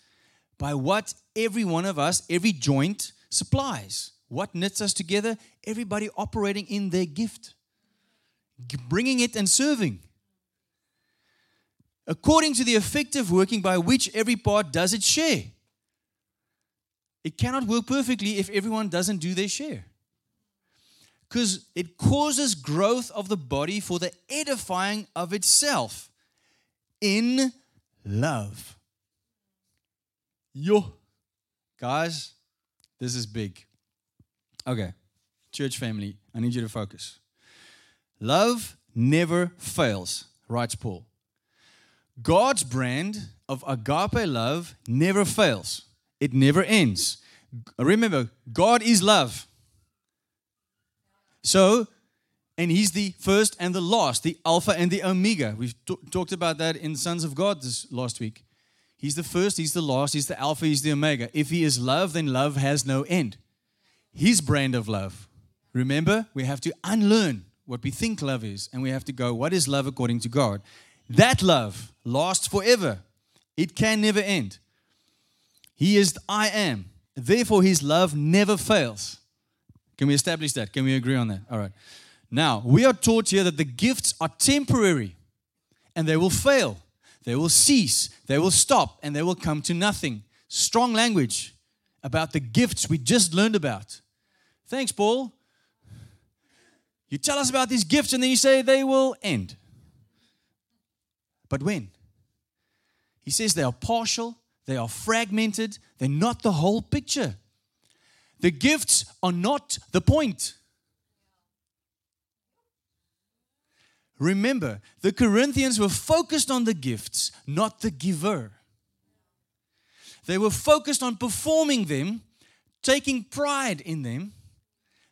By what every one of us, every joint supplies. What knits us together? Everybody operating in their gift, bringing it and serving. According to the effective working by which every part does its share. It cannot work perfectly if everyone doesn't do their share because it causes growth of the body for the edifying of itself in love. Yo, guys, this is big. Okay, church family, I need you to focus. Love never fails, writes Paul. God's brand of agape love never fails, it never ends. Remember, God is love. So, and he's the first and the last, the Alpha and the Omega. We've t- talked about that in Sons of God this last week. He's the first, he's the last, he's the Alpha, he's the Omega. If he is love, then love has no end. His brand of love. Remember, we have to unlearn what we think love is, and we have to go, what is love according to God? That love lasts forever, it can never end. He is I am. Therefore, his love never fails. Can we establish that? Can we agree on that? All right. Now, we are taught here that the gifts are temporary and they will fail, they will cease, they will stop, and they will come to nothing. Strong language about the gifts we just learned about. Thanks, Paul. You tell us about these gifts and then you say they will end. But when? He says they are partial, they are fragmented, they're not the whole picture. The gifts are not the point. Remember, the Corinthians were focused on the gifts, not the giver. They were focused on performing them, taking pride in them,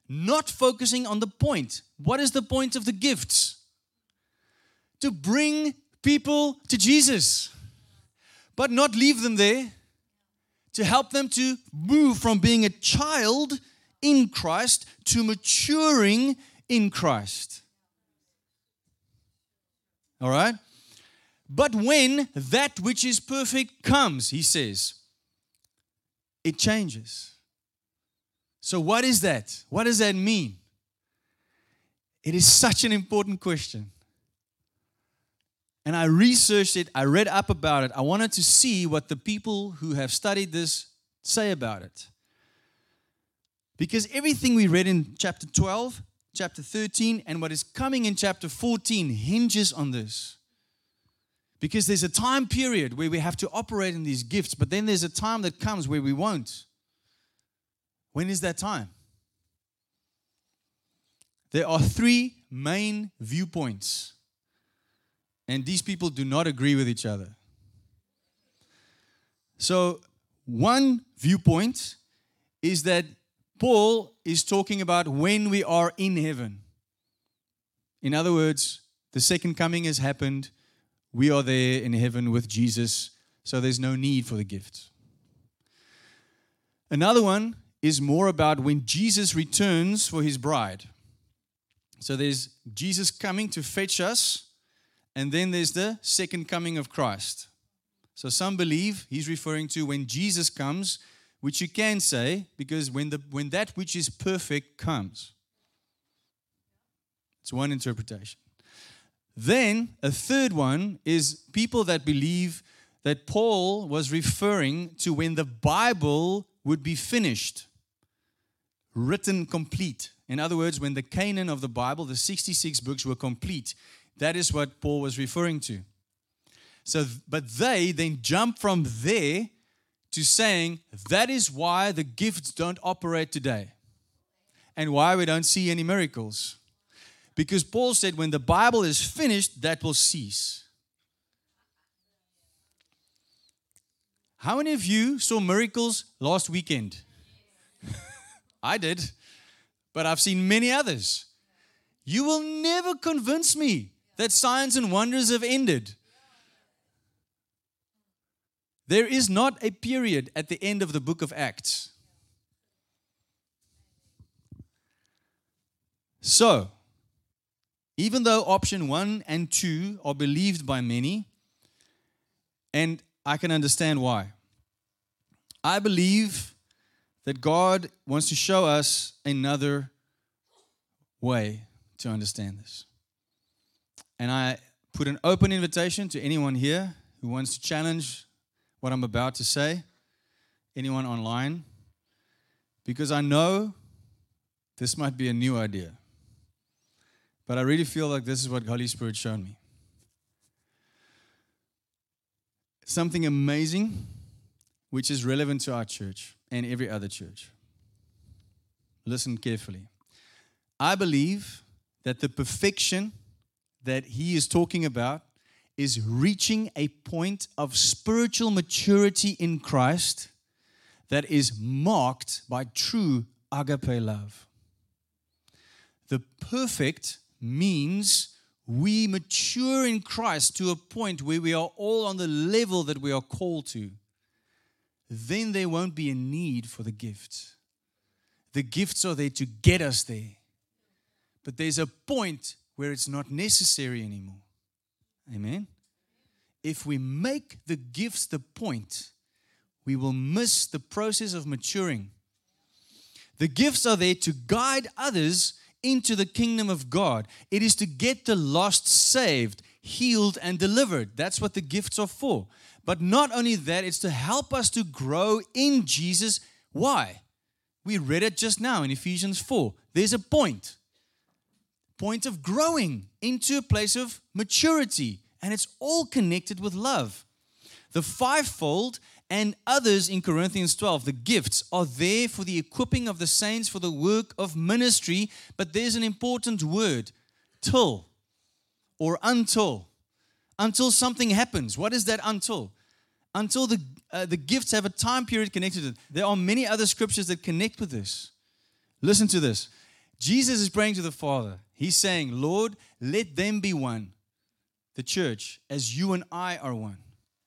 not focusing on the point. What is the point of the gifts? To bring people to Jesus, but not leave them there to help them to move from being a child in Christ to maturing in Christ. All right? But when that which is perfect comes, he says, it changes. So, what is that? What does that mean? It is such an important question and I researched it, I read up about it. I wanted to see what the people who have studied this say about it. Because everything we read in chapter 12, chapter 13, and what is coming in chapter 14 hinges on this. Because there's a time period where we have to operate in these gifts, but then there's a time that comes where we won't. When is that time? There are three main viewpoints and these people do not agree with each other. So, one viewpoint is that Paul is talking about when we are in heaven. In other words, the second coming has happened. We are there in heaven with Jesus, so there's no need for the gifts. Another one is more about when Jesus returns for his bride. So there's Jesus coming to fetch us, and then there's the second coming of Christ. So some believe he's referring to when Jesus comes, which you can say because when the when that which is perfect comes. It's one interpretation. Then a third one is people that believe that Paul was referring to when the Bible would be finished, written complete. In other words, when the canon of the Bible, the 66 books, were complete. That is what Paul was referring to. So, but they then jump from there to saying that is why the gifts don't operate today and why we don't see any miracles. Because Paul said, when the Bible is finished, that will cease. How many of you saw miracles last weekend? I did, but I've seen many others. You will never convince me that signs and wonders have ended. There is not a period at the end of the book of Acts. So, even though option one and two are believed by many, and I can understand why, I believe that God wants to show us another way to understand this. And I put an open invitation to anyone here who wants to challenge what I'm about to say, anyone online, because I know this might be a new idea. But I really feel like this is what Holy Spirit showed me. Something amazing which is relevant to our church and every other church. Listen carefully. I believe that the perfection that he is talking about is reaching a point of spiritual maturity in Christ that is marked by true agape love. The perfect means we mature in Christ to a point where we are all on the level that we are called to. Then there won't be a need for the gifts. The gifts are there to get us there. But there's a point where it's not necessary anymore. Amen. If we make the gifts the point, we will miss the process of maturing. The gifts are there to guide others into the kingdom of God. It is to get the lost saved, healed, and delivered. That's what the gifts are for. But not only that, it's to help us to grow in Jesus. Why? We read it just now in Ephesians 4. There's a point. Point of growing into a place of maturity. And it's all connected with love. The fivefold and others in Corinthians 12, the gifts are there for the equipping of the saints for the work of ministry, but there's an important word till or until. Until something happens. What is that until? Until the, uh, the gifts have a time period connected to it. There are many other scriptures that connect with this. Listen to this. Jesus is praying to the Father. He's saying, Lord, let them be one, the church, as you and I are one,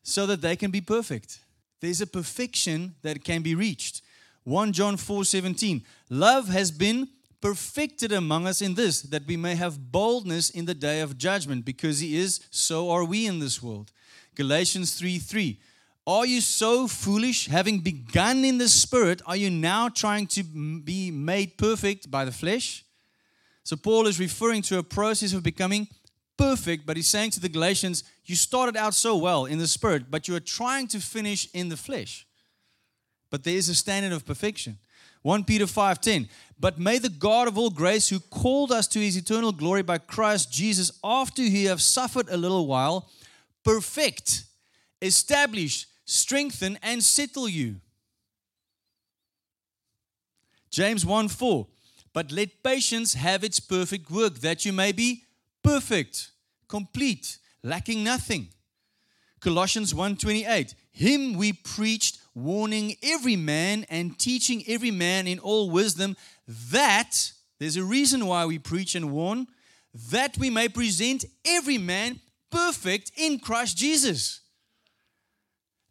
so that they can be perfect there's a perfection that can be reached. 1 John 4 17. Love has been perfected among us in this, that we may have boldness in the day of judgment, because He is, so are we in this world. Galatians 3 3. Are you so foolish? Having begun in the Spirit, are you now trying to be made perfect by the flesh? So, Paul is referring to a process of becoming perfect, but he's saying to the Galatians, You started out so well in the spirit, but you are trying to finish in the flesh. But there is a standard of perfection. 1 Peter 5:10 But may the God of all grace who called us to his eternal glory by Christ Jesus after he have suffered a little while perfect establish strengthen and settle you James 1 4 But let patience have its perfect work that you may be perfect, complete, lacking nothing. Colossians 1:28 Him we preached warning every man and teaching every man in all wisdom, that there's a reason why we preach and warn, that we may present every man perfect in Christ Jesus.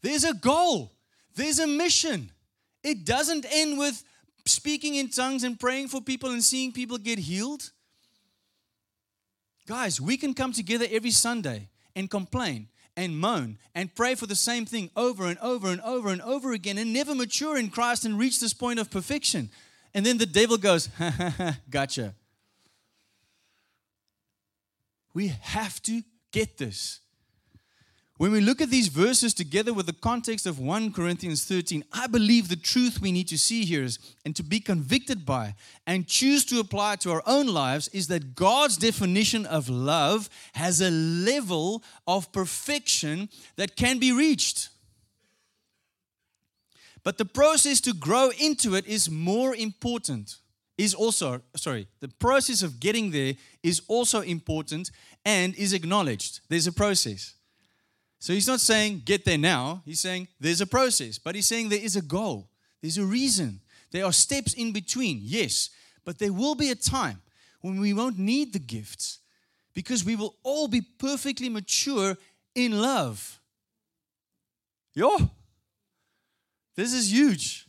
There's a goal, there's a mission. It doesn't end with speaking in tongues and praying for people and seeing people get healed. Guys, we can come together every Sunday and complain and moan and pray for the same thing over and over and over and over again and never mature in Christ and reach this point of perfection. And then the devil goes, ha ha ha, gotcha. We have to get this. When we look at these verses together with the context of 1 Corinthians 13, I believe the truth we need to see here is, and to be convicted by and choose to apply to our own lives is that God's definition of love has a level of perfection that can be reached. But the process to grow into it is more important. Is also, sorry, the process of getting there is also important and is acknowledged. There's a process. So he's not saying get there now. He's saying there's a process, but he's saying there is a goal. There's a reason. There are steps in between, yes, but there will be a time when we won't need the gifts because we will all be perfectly mature in love. Yo, this is huge.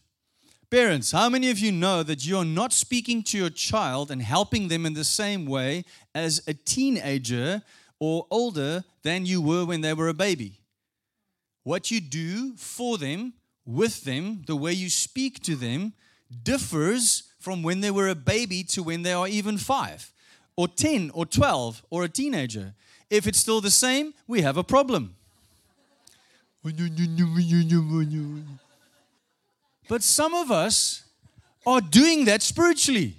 Parents, how many of you know that you're not speaking to your child and helping them in the same way as a teenager or older than you were when they were a baby. What you do for them, with them, the way you speak to them, differs from when they were a baby to when they are even five, or 10, or 12, or a teenager. If it's still the same, we have a problem. But some of us are doing that spiritually.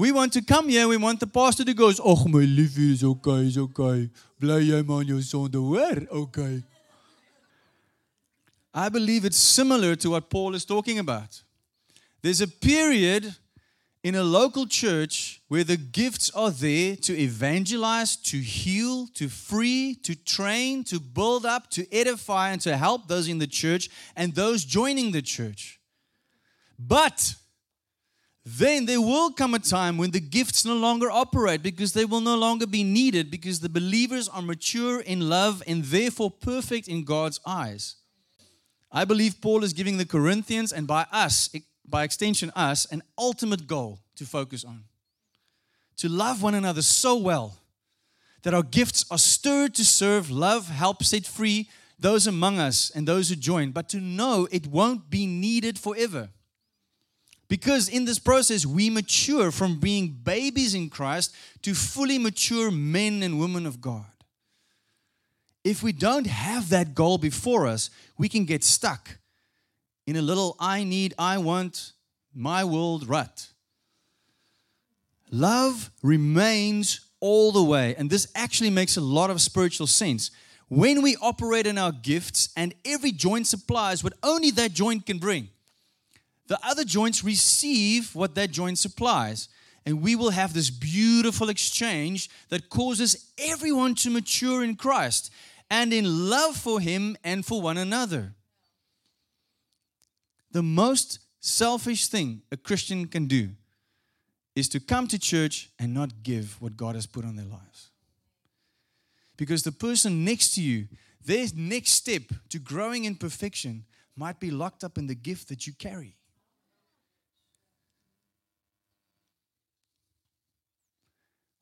We want to come here, we want the pastor to go, "Oh my liefie, is okay, is okay. Bly jy maar jou sonde? Okay." I believe it's similar to what Paul is talking about. There's a period in a local church where the gifts are there to evangelize, to heal, to free, to train, to build up, to edify, and to help those in the church and those joining the church. But then there will come a time when the gifts no longer operate because they will no longer be needed because the believers are mature in love and therefore perfect in God's eyes. I believe Paul is giving the Corinthians and by us, by extension, us, an ultimate goal to focus on. To love one another so well that our gifts are stirred to serve, love, help, set free those among us and those who join, but to know it won't be needed forever. Because in this process, we mature from being babies in Christ to fully mature men and women of God. If we don't have that goal before us, we can get stuck in a little I need, I want, my world rut. Love remains all the way. And this actually makes a lot of spiritual sense. When we operate in our gifts and every joint supplies what only that joint can bring the other joints receive what that joint supplies. And we will have this beautiful exchange that causes everyone to mature in Christ and in love for Him and for one another. The most selfish thing a Christian can do is to come to church and not give what God has put on their lives. Because the person next to you, their next step to growing in perfection might be locked up in the gift that you carry.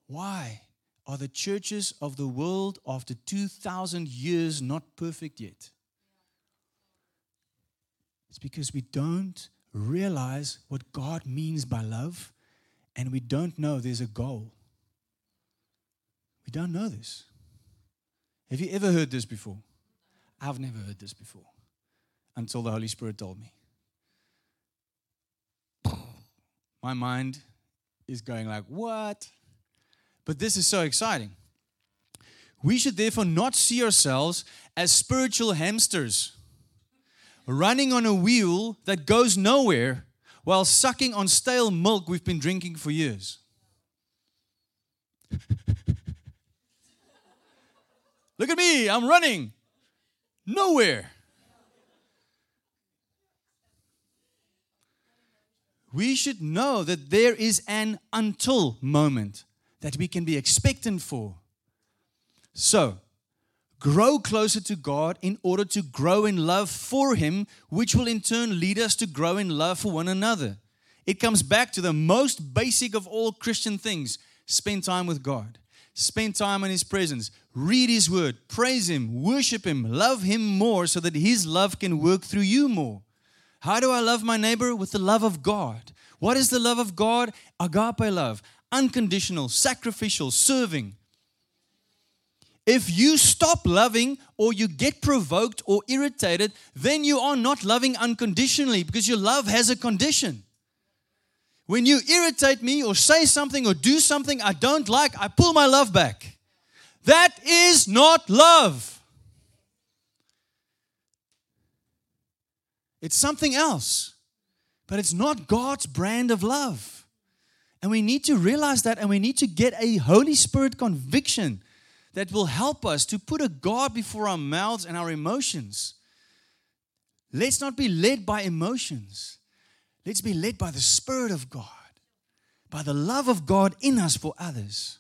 Why are the churches of the world after 2,000 years not perfect yet? It's because we don't realize what God means by love and we don't know there's a goal. We don't know this. Have you ever heard this before? I've never heard this before until the Holy Spirit told me. My mind is going like, "What?" But this is so exciting. We should therefore not see ourselves as spiritual hamsters running on a wheel that goes nowhere while sucking on stale milk we've been drinking for years. Look at me, I'm running nowhere. We should know that there is an until moment that we can be expectant for. So, grow closer to God in order to grow in love for Him, which will in turn lead us to grow in love for one another. It comes back to the most basic of all Christian things spend time with God, spend time in His presence, read His Word, praise Him, worship Him, love Him more so that His love can work through you more. How do I love my neighbor? With the love of God. What is the love of God? Agape love, unconditional, sacrificial, serving. If you stop loving or you get provoked or irritated, then you are not loving unconditionally because your love has a condition. When you irritate me or say something or do something I don't like, I pull my love back. That is not love. It's something else, but it's not God's brand of love. And we need to realize that and we need to get a Holy Spirit conviction that will help us to put a guard before our mouths and our emotions. Let's not be led by emotions. Let's be led by the Spirit of God, by the love of God in us for others.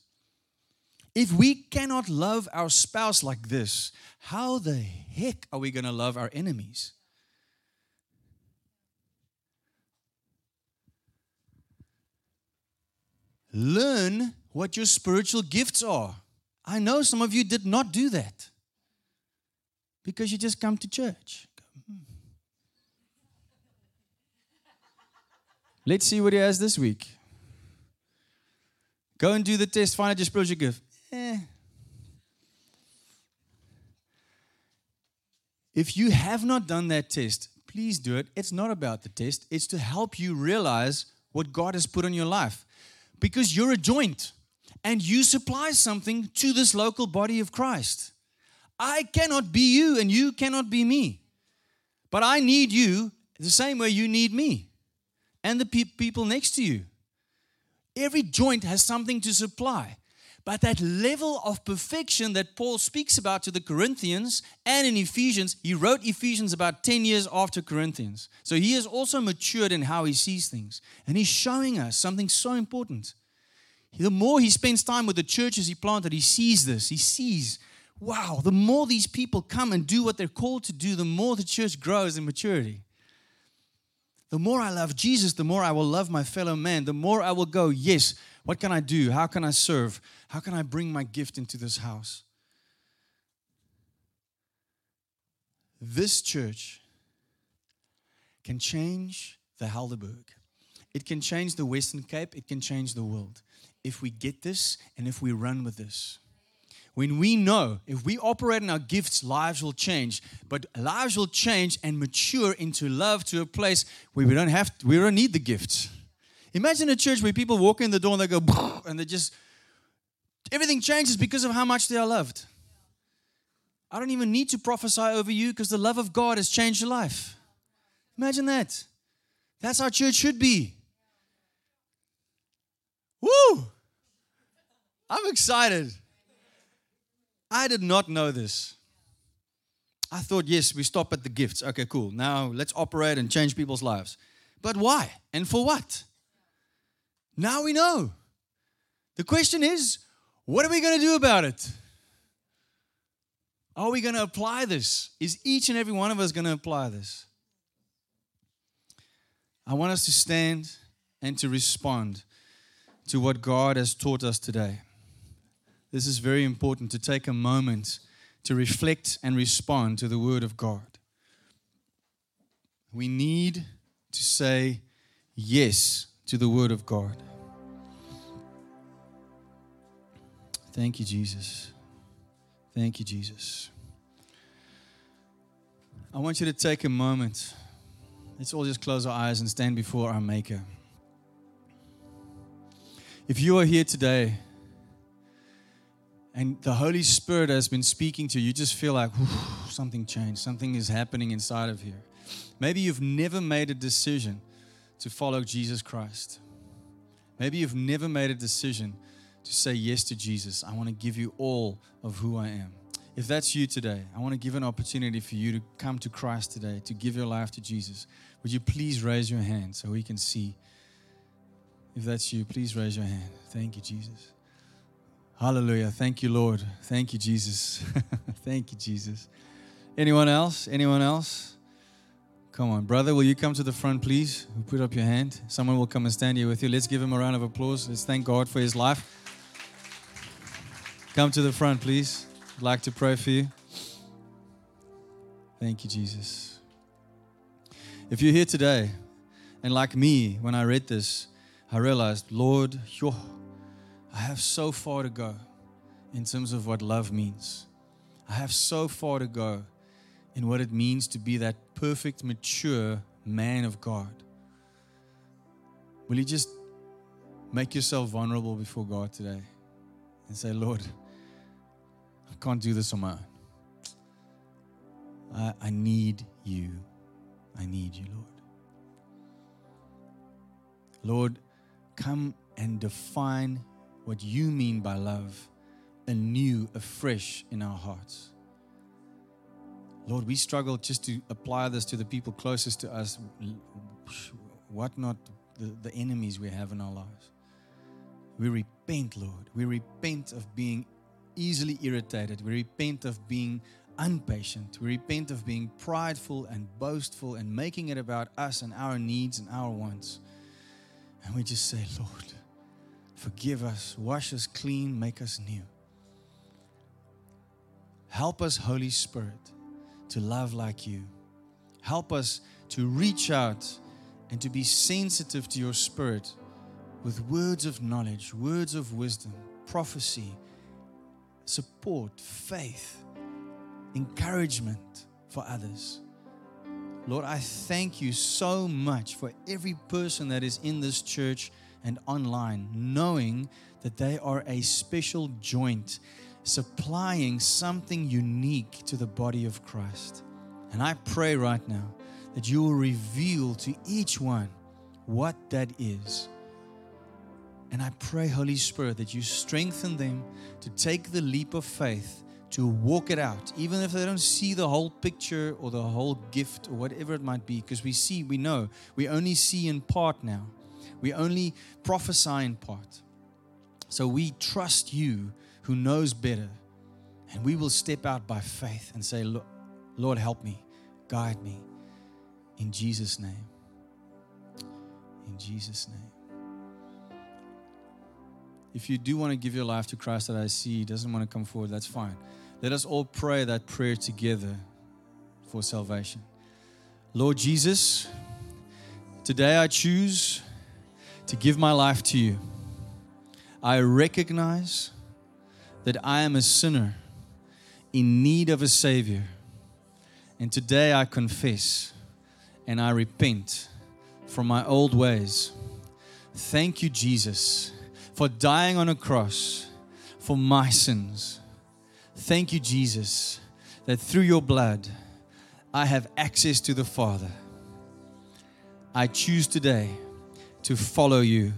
If we cannot love our spouse like this, how the heck are we going to love our enemies? Learn what your spiritual gifts are. I know some of you did not do that because you just come to church. Let's see what he has this week. Go and do the test, find out your spiritual gift. Eh. If you have not done that test, please do it. It's not about the test, it's to help you realize what God has put on your life. Because you're a joint and you supply something to this local body of Christ. I cannot be you and you cannot be me. But I need you the same way you need me and the pe- people next to you. Every joint has something to supply. But that level of perfection that Paul speaks about to the Corinthians and in Ephesians, he wrote Ephesians about 10 years after Corinthians. So he has also matured in how he sees things. And he's showing us something so important. The more he spends time with the churches he planted, he sees this. He sees, wow, the more these people come and do what they're called to do, the more the church grows in maturity. The more I love Jesus, the more I will love my fellow man. The more I will go, yes, what can I do? How can I serve? How can I bring my gift into this house? This church can change the Helderberg. It can change the Western Cape. It can change the world if we get this and if we run with this. When we know, if we operate in our gifts, lives will change. But lives will change and mature into love to a place where we don't have, to, we don't need the gifts. Imagine a church where people walk in the door and they go, and they just, everything changes because of how much they are loved. I don't even need to prophesy over you because the love of God has changed your life. Imagine that. That's how church should be. Woo! I'm excited. I did not know this. I thought, yes, we stop at the gifts. Okay, cool. Now let's operate and change people's lives. But why? And for what? Now we know. The question is, what are we going to do about it? Are we going to apply this? Is each and every one of us going to apply this? I want us to stand and to respond to what God has taught us today. This is very important to take a moment to reflect and respond to the Word of God. We need to say yes to the Word of God. Thank you, Jesus. Thank you, Jesus. I want you to take a moment. Let's all just close our eyes and stand before our Maker. If you are here today and the Holy Spirit has been speaking to you, you just feel like something changed, something is happening inside of here. Maybe you've never made a decision to follow Jesus Christ. Maybe you've never made a decision to say yes to Jesus. I want to give you all of who I am. If that's you today, I want to give an opportunity for you to come to Christ today, to give your life to Jesus. Would you please raise your hand so we can see If that's you, please raise your hand. Thank you, Jesus. Hallelujah. Thank you, Lord. Thank you, Jesus. Thank you, Jesus. Anyone else? Anyone else? Come on, brother, will you come to the front, please? Put up your hand. Someone will come and stand here with you. Let's give him a round of applause. Let's thank God for his life. Come to the front, please. I'd like to pray for you. Thank you, Jesus. If you're here today, and like me, when I read this, I realized, Lord, I have so far to go in terms of what love means. I have so far to go in what it means to be that perfect, mature man of God. Will you just make yourself vulnerable before God today and say, Lord, I can't do this on my own. I, I need you. I need you, Lord. Lord, come and define what you mean by love anew, afresh in our hearts. Lord, we struggle just to apply this to the people closest to us, what not the, the enemies we have in our lives. We repent, Lord. We repent of being easily irritated. We repent of being impatient. We repent of being prideful and boastful and making it about us and our needs and our wants. And we just say, Lord, forgive us, wash us clean, make us new. Help us, Holy Spirit to love like you. Help us to reach out and to be sensitive to your spirit with words of knowledge, words of wisdom, prophecy, support, faith, encouragement for others. Lord, I thank you so much for every person that is in this church and online, knowing that they are a special joint supplying something unique to the body of Christ. And I pray right now that you will reveal to each one what that is. And I pray, Holy Spirit, that you strengthen them to take the leap of faith to walk it out, even if they don't see the whole picture or the whole gift or whatever it might be, because we see, we know, we only see in part now. We only prophesy in part. So we trust you who knows better. And we will step out by faith and say, Lord, help me, guide me. In Jesus' name. In Jesus' name. If you do want to give your life to Christ that I see doesn't want to come forward, that's fine. Let us all pray that prayer together for salvation. Lord Jesus, today I choose to give my life to you. I recognize that I am a sinner in need of a Savior. And today I confess and I repent from my old ways. Thank you, Jesus, for dying on a cross for my sins. Thank you, Jesus, that through your blood I have access to the Father. I choose today to follow you,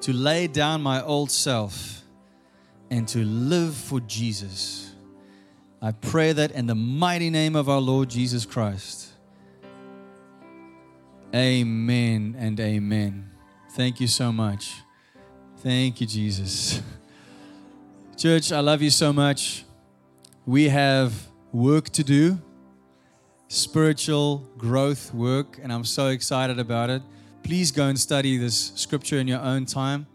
to lay down my old self and to live for Jesus. I pray that in the mighty name of our Lord Jesus Christ. Amen and amen. Thank you so much. Thank you, Jesus. Church, I love you so much. We have work to do, spiritual growth work, and I'm so excited about it. Please go and study this scripture in your own time.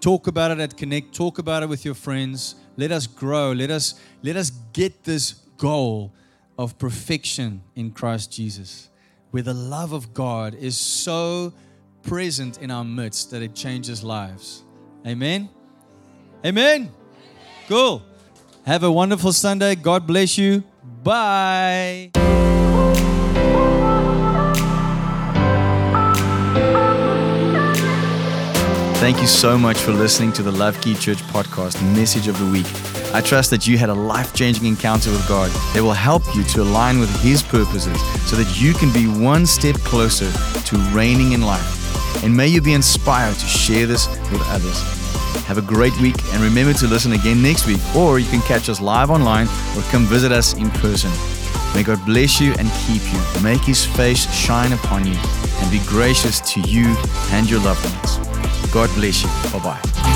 Talk about it at Connect. Talk about it with your friends. Let us grow. Let us let us get this goal of perfection in Christ Jesus, where the love of God is so present in our midst that it changes lives. Amen. Amen. Cool. Have a wonderful Sunday. God bless you. Bye. Thank you so much for listening to the Love Key Church podcast message of the week. I trust that you had a life changing encounter with God that will help you to align with His purposes so that you can be one step closer to reigning in life. And may you be inspired to share this with others. Have a great week and remember to listen again next week, or you can catch us live online or come visit us in person. May God bless you and keep you, make His face shine upon you, and be gracious to you and your loved ones. God bless you. Bye bye.